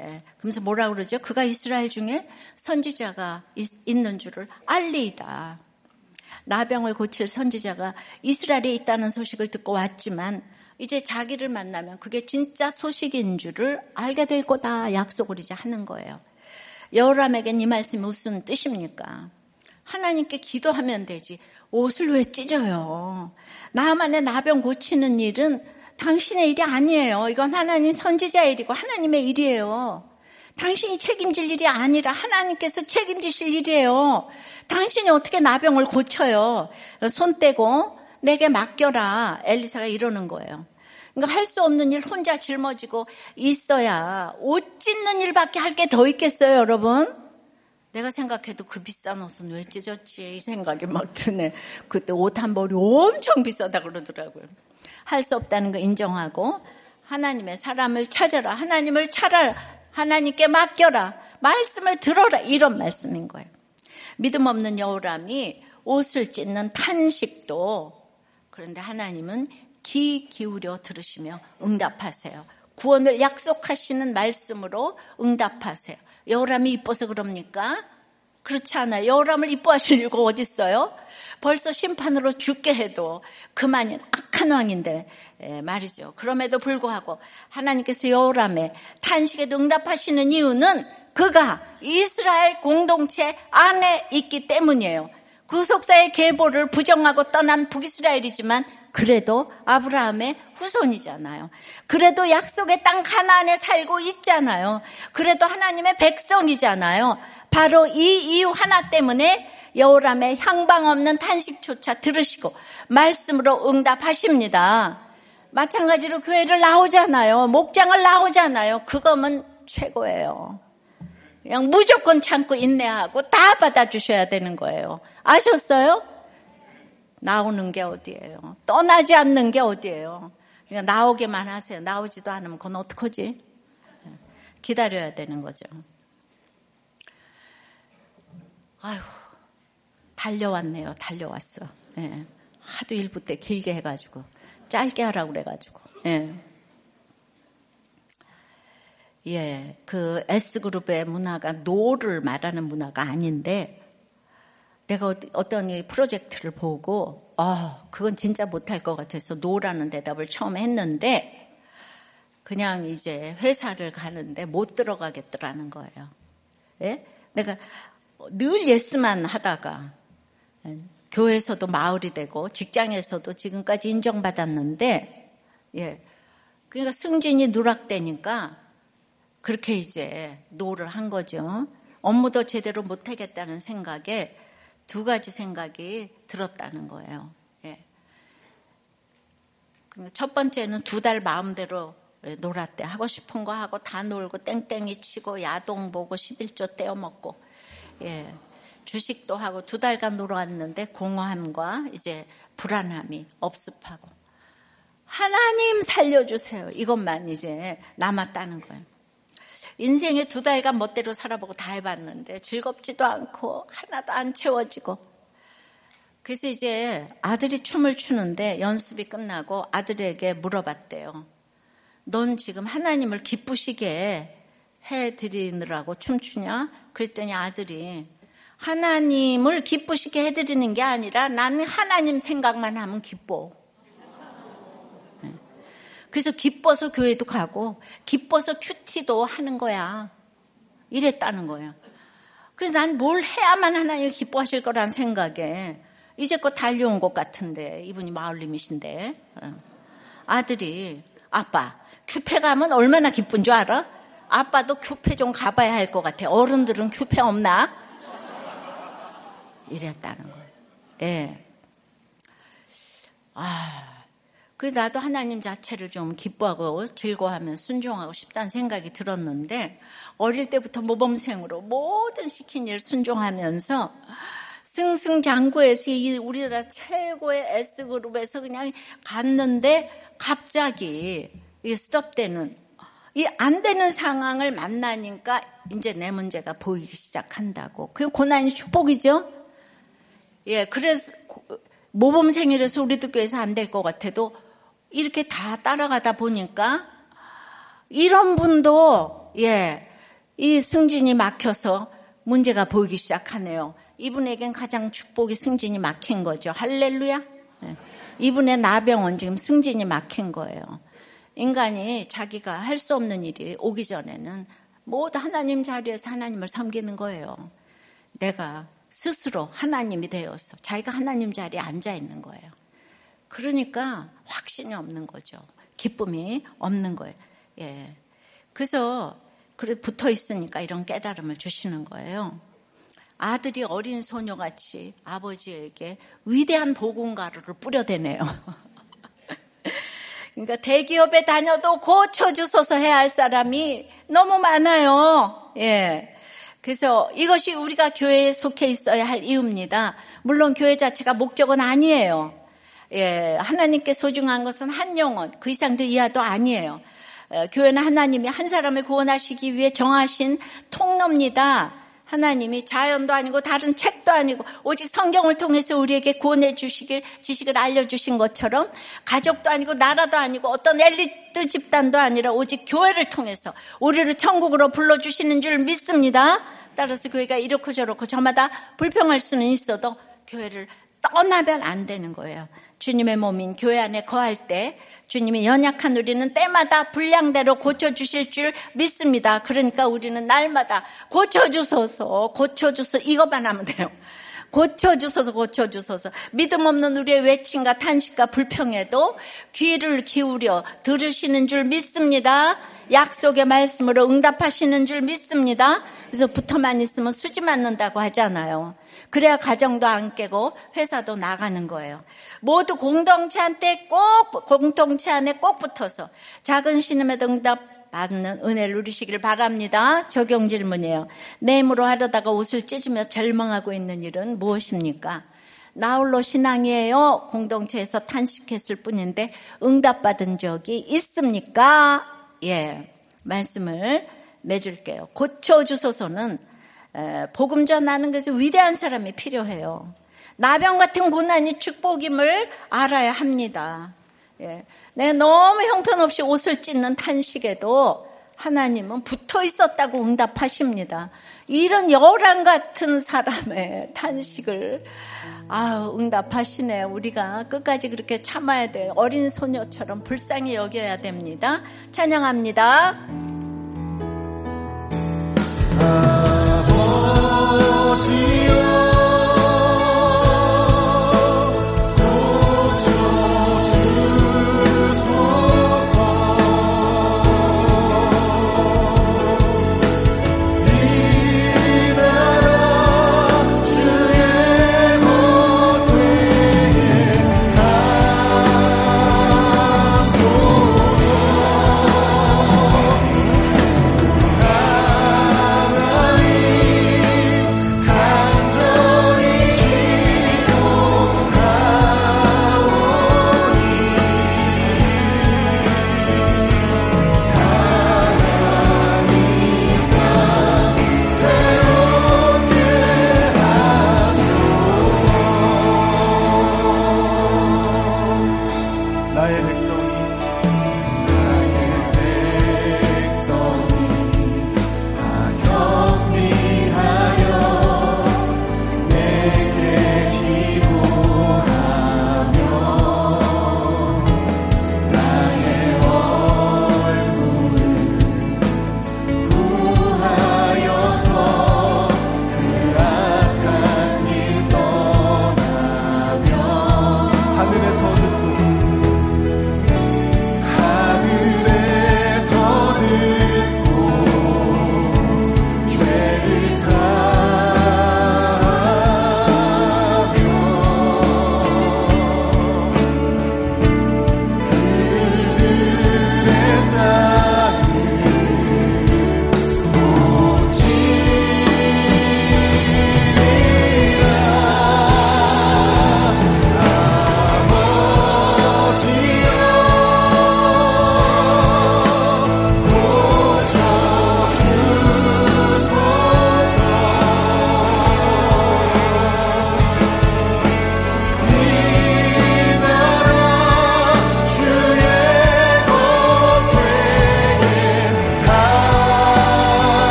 예, 그러면서 뭐라 그러죠? 그가 이스라엘 중에 선지자가 있, 있는 줄을 알리이다. 나병을 고칠 선지자가 이스라엘에 있다는 소식을 듣고 왔지만 이제 자기를 만나면 그게 진짜 소식인 줄을 알게 될 거다 약속을 이제 하는 거예요. 여호람에겐 이 말씀이 무슨 뜻입니까? 하나님께 기도하면 되지. 옷을 왜 찢어요? 나만의 나병 고치는 일은 당신의 일이 아니에요. 이건 하나님 선지자 일이고 하나님의 일이에요. 당신이 책임질 일이 아니라 하나님께서 책임지실 일이에요. 당신이 어떻게 나병을 고쳐요? 손 떼고 내게 맡겨라. 엘리사가 이러는 거예요. 그러니까 할 수 없는 일 혼자 짊어지고 있어야 옷 찢는 일밖에 할 게 더 있겠어요, 여러분? 내가 생각해도 그 비싼 옷은 왜 찢었지? 이 생각이 막 드네. 그때 옷 한 벌이 엄청 비싸다 그러더라고요. 할 수 없다는 거 인정하고 하나님의 사람을 찾아라. 하나님을 찾아라. 하나님께 맡겨라. 말씀을 들어라. 이런 말씀인 거예요. 믿음 없는 여우람이 옷을 찢는 탄식도 그런데 하나님은 귀 기울여 들으시며 응답하세요. 구원을 약속하시는 말씀으로 응답하세요. 여호람이 이뻐서 그럽니까? 그렇지 않아요. 여호람을 이뻐하실 이유가 어디 있어요? 벌써 심판으로 죽게 해도 그만인 악한 왕인데 예, 말이죠. 그럼에도 불구하고 하나님께서 여호람의 탄식에 응답하시는 이유는 그가 이스라엘 공동체 안에 있기 때문이에요. 구속사의 계보를 부정하고 떠난 북이스라엘이지만 그래도 아브라함의 후손이잖아요. 그래도 약속의 땅 가나안에 살고 있잖아요. 그래도 하나님의 백성이잖아요. 바로 이 이유 하나 때문에 여호람의 향방 없는 탄식조차 들으시고 말씀으로 응답하십니다. 마찬가지로 교회를 나오잖아요. 목장을 나오잖아요. 그거면 최고예요. 그냥 무조건 참고 인내하고 다 받아주셔야 되는 거예요. 아셨어요? 나오는 게 어디예요? 떠나지 않는 게 어디예요? 그냥 나오기만 하세요. 나오지도 않으면 그건 어떡하지? 기다려야 되는 거죠. 아휴, 달려왔네요. 달려왔어. 예. 하도 일부 때 길게 해가지고 짧게 하라고 그래가지고. 예. 예, 그 S그룹의 문화가 no를 말하는 문화가 아닌데, 내가 어떤 프로젝트를 보고 아 그건 진짜 못할 것 같아서 no라는 대답을 처음 했는데 그냥 이제 회사를 가는데 못 들어가겠더라는 거예요. 예? 내가 늘 yes만 하다가 교회에서도 마을이 되고 직장에서도 지금까지 인정받았는데 예. 그러니까 승진이 누락되니까 그렇게 이제 no를 한 거죠. 업무도 제대로 못하겠다는 생각에 두 가지 생각이 들었다는 거예요. 예. 첫 번째는 두 달 마음대로 놀았대. 하고 싶은 거 하고 다 놀고 땡땡이 치고 야동 보고 십일조 떼어먹고 예. 주식도 하고 두 달간 놀았는데 공허함과 이제 불안함이 업습하고 하나님 살려주세요. 이것만 이제 남았다는 거예요. 인생에 두 달간 멋대로 살아보고 다 해봤는데 즐겁지도 않고 하나도 안 채워지고 그래서 이제 아들이 춤을 추는데 연습이 끝나고 아들에게 물어봤대요. 넌 지금 하나님을 기쁘시게 해드리느라고 춤추냐? 그랬더니 아들이 하나님을 기쁘시게 해드리는 게 아니라 나는 하나님 생각만 하면 기뻐. 그래서 기뻐서 교회도 가고 기뻐서 큐티도 하는 거야. 이랬다는 거야. 그래서 난 뭘 해야만 하나님 기뻐하실 거란 생각에 이제껏 달려온 것 같은데 이분이 마을님이신데 어. 아들이 아빠 큐페 가면 얼마나 기쁜 줄 알아? 아빠도 큐페 좀 가봐야 할 것 같아. 어른들은 큐페 없나? 이랬다는 거예요. 예. 아, 그 나도 하나님 자체를 좀 기뻐하고 즐거워하면 순종하고 싶다는 생각이 들었는데 어릴 때부터 모범생으로 모든 시킨 일 순종하면서 승승장구해서 이 우리나라 최고의 S그룹에서 그냥 갔는데 갑자기 이 스톱되는 이 안 되는 상황을 만나니까 이제 내 문제가 보이기 시작한다고. 그게 고난이 축복이죠? 예, 그래서 모범생이라서 우리도 교회에서 안 될 것 같아도 이렇게 다 따라가다 보니까 이런 분도 예, 이 승진이 막혀서 문제가 보이기 시작하네요. 이분에겐 가장 축복이 승진이 막힌 거죠. 할렐루야. 예. 이분의 나병은 지금 승진이 막힌 거예요. 인간이 자기가 할 수 없는 일이 오기 전에는 모두 하나님 자리에서 하나님을 섬기는 거예요. 내가 스스로 하나님이 되어서 자기가 하나님 자리에 앉아 있는 거예요. 그러니까 확신이 없는 거죠. 기쁨이 없는 거예요. 예. 그래서 그래 붙어 있으니까 이런 깨달음을 주시는 거예요. 아들이 어린 소녀같이 아버지에게 위대한 복음 가루를 뿌려대네요. 그러니까 대기업에 다녀도 고쳐주소서 해야 할 사람이 너무 많아요. 예. 그래서 이것이 우리가 교회에 속해 있어야 할 이유입니다. 물론 교회 자체가 목적은 아니에요. 예, 하나님께 소중한 것은 한 영혼, 그 이상도 이하도 아니에요. 어, 교회는 하나님이 한 사람을 구원하시기 위해 정하신 통로입니다. 하나님이 자연도 아니고 다른 책도 아니고 오직 성경을 통해서 우리에게 구원해 주시길 지식을 알려주신 것처럼 가족도 아니고 나라도 아니고 어떤 엘리트 집단도 아니라 오직 교회를 통해서 우리를 천국으로 불러주시는 줄 믿습니다. 따라서 교회가 이렇고 저렇고 저마다 불평할 수는 있어도 교회를 떠나면 안 되는 거예요. 주님의 몸인 교회 안에 거할 때 주님이 연약한 우리는 때마다 분량대로 고쳐주실 줄 믿습니다. 그러니까 우리는 날마다 고쳐주소서, 고쳐주소서, 이것만 하면 돼요. 고쳐주소서, 고쳐주소서. 믿음 없는 우리의 외침과 탄식과 불평에도 귀를 기울여 들으시는 줄 믿습니다. 약속의 말씀으로 응답하시는 줄 믿습니다. 그래서 붙어만 있으면 수지 맞는다고 하잖아요. 그래야 가정도 안 깨고 회사도 나가는 거예요. 모두 공동체 한테 꼭 공동체 안에 꼭 붙어서 작은 신음의 응답 받는 은혜를 누리시길 바랍니다. 적용 질문이에요. 내므로 하려다가 옷을 찢으며 절망하고 있는 일은 무엇입니까? 나홀로 신앙이에요. 공동체에서 탄식했을 뿐인데 응답받은 적이 있습니까? 예. 말씀을 맺을게요. 고쳐주소서는 복음 전하는 것에 위대한 사람이 필요해요. 나병 같은 고난이 축복임을 알아야 합니다. 예. 내가 너무 형편없이 옷을 찢는 탄식에도 하나님은 붙어 있었다고 응답하십니다. 이런 열한 같은 사람의 탄식을 아 응답하시네. 우리가 끝까지 그렇게 참아야 돼. 어린 소녀처럼 불쌍히 여겨야 됩니다. 찬양합니다.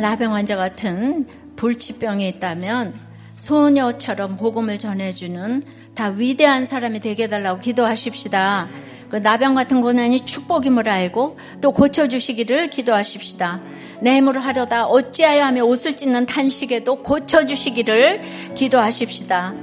나 나병 환자 같은 불치병이 있다면 소녀처럼 복음을 전해주는 다 위대한 사람이 되게 해달라고 기도하십시다. 그 나병 같은 고난이 축복임을 알고 또 고쳐주시기를 기도하십시다. 내 힘으로 하려다 어찌하여 하며 옷을 찢는 탄식에도 고쳐주시기를 기도하십시다.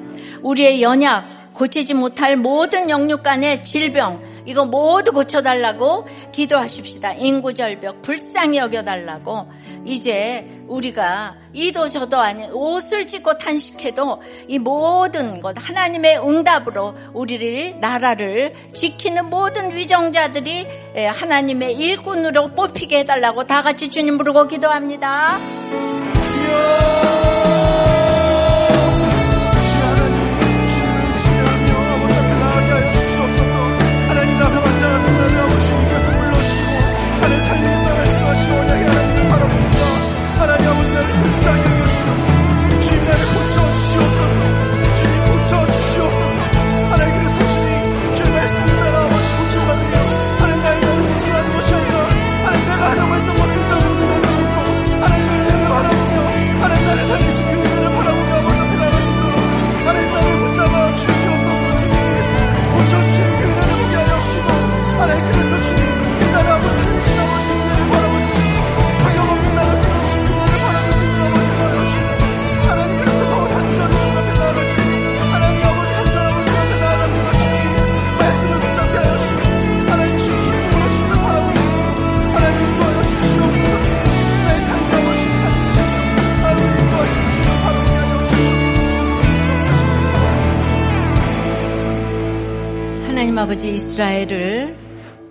우리의 연약, 고치지 못할 모든 영육 간의 질병, 이거 모두 고쳐달라고 기도하십시다. 인구절벽 불쌍히 여겨달라고 이제 우리가 이도 저도 아닌 옷을 찢고 탄식해도 이 모든 것 하나님의 응답으로 우리를 나라를 지키는 모든 위정자들이 하나님의 일꾼으로 뽑히게 해달라고 다 같이 주님 부르고 기도합니다. 하나님 아버지 이스라엘을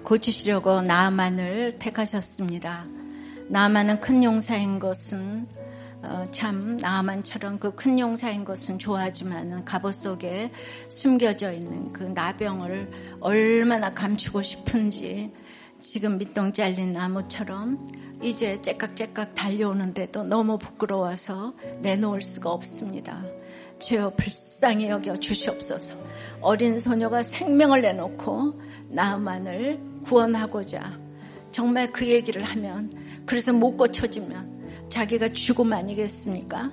고치시려고 나만을 택하셨습니다. 나만은 큰 용사인 것은 어, 참 나만처럼 그 큰 용사인 것은 좋아하지만 갑옷 속에 숨겨져 있는 그 나병을 얼마나 감추고 싶은지 지금 밑동 잘린 나무처럼 이제 째깍째깍 달려오는데도 너무 부끄러워서 내놓을 수가 없습니다. 죄여 불쌍히 여겨 주시옵소서. 어린 소녀가 생명을 내놓고 나만을 구원하고자 정말 그 얘기를 하면 그래서 못 고쳐지면 자기가 죽음 아니겠습니까?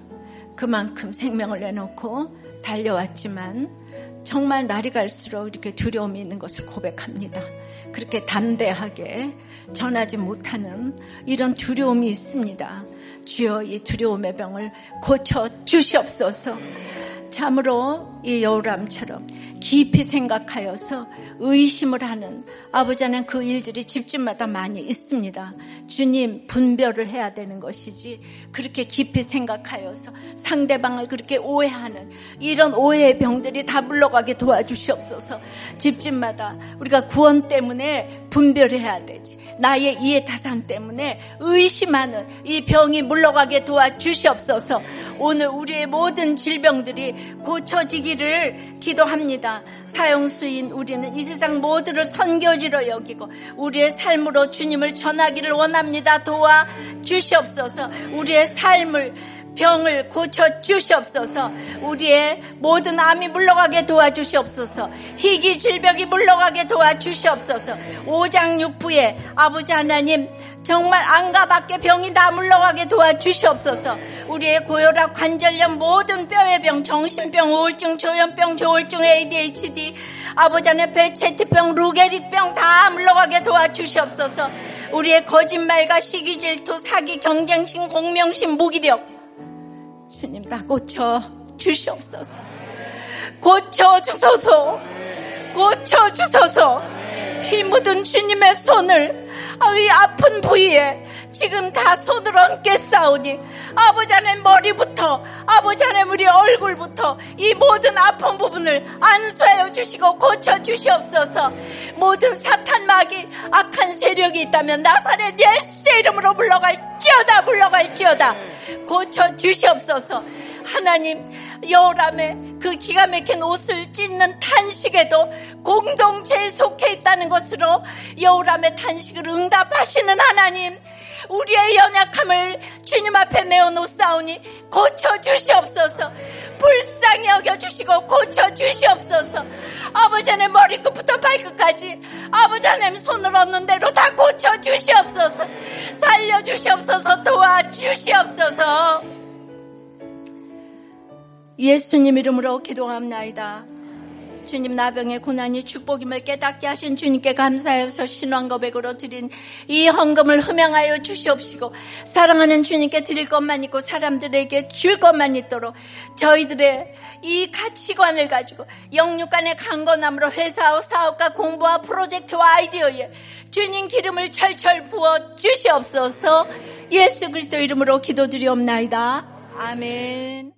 그만큼 생명을 내놓고 달려왔지만 정말 날이 갈수록 이렇게 두려움이 있는 것을 고백합니다. 그렇게 담대하게 전하지 못하는 이런 두려움이 있습니다. 주여 이 두려움의 병을 고쳐 주시옵소서. 참으로 이 여우람처럼 깊이 생각하여서 의심을 하는 아버지 하나님 그 일들이 집집마다 많이 있습니다. 주님 분별을 해야 되는 것이지 그렇게 깊이 생각하여서 상대방을 그렇게 오해하는 이런 오해의 병들이 다 물러가게 도와주시옵소서. 집집마다 우리가 구원 때문에 분별해야 되지. 나의 이해 타산 때문에 의심하는 이 병이 물러가게 도와주시옵소서. 오늘 우리의 모든 질병들이 고쳐지기를 기도합니다. 사형수인 우리는 이 세상 모두를 선교지로 여기고 우리의 삶으로 주님을 전하기를 원합니다. 도와 주시옵소서. 우리의 삶을 병을 고쳐 주시옵소서. 우리의 모든 암이 물러가게 도와주시옵소서. 희귀 질병이 물러가게 도와주시옵소서. 오장육부에 아버지 하나님 정말 안과 밖에 병이 다 물러가게 도와주시옵소서. 우리의 고혈압, 관절염, 모든 뼈의 병, 정신병, 우울증, 조현병, 조울증, ADHD, 아버지 하나님 배체트병, 루게릭병 다 물러가게 도와주시옵소서. 우리의 거짓말과 시기 질투, 사기, 경쟁심, 공명심, 무기력, 주님 다 고쳐 주시옵소서. 고쳐 주소서. 고쳐 주소서. 피 묻은 주님의 손을 이 아픈 부위에 지금 다 손을 얹게 싸우니 아버지 하나님 머리부터 아버지 하나님 우리 얼굴부터 이 모든 아픈 부분을 안수하여 주시고 고쳐 주시옵소서. 모든 사탄 마귀 악한 세력이 있다면 나사렛 예수의 이름으로 물러갈지어다 물러갈지어다. 고쳐 주시옵소서. 하나님 여람의 그 기가 막힌 옷을 찢는 탄식에도 공동체에 속해 있다는 것으로 여우람의 탄식을 응답하시는 하나님 우리의 연약함을 주님 앞에 내어놓사오니 고쳐주시옵소서. 불쌍히 여겨주시고 고쳐주시옵소서. 아버지 하나님 머리끝부터 발끝까지 아버지 하나님 손을 얻는 대로 다 고쳐주시옵소서. 살려주시옵소서. 도와주시옵소서 예수님 이름으로 기도합나이다. 주님 나병의 고난이 축복임을 깨닫게 하신 주님께 감사해서 신앙 고백으로 드린 이 헌금을 흠양하여 주시옵시고 사랑하는 주님께 드릴 것만 있고 사람들에게 줄 것만 있도록 저희들의 이 가치관을 가지고 영육간의 강건함으로 회사와 사업과 공부와 프로젝트와 아이디어에 주님 기름을 철철 부어 주시옵소서 예수 그리스도 이름으로 기도드리옵나이다. 아멘.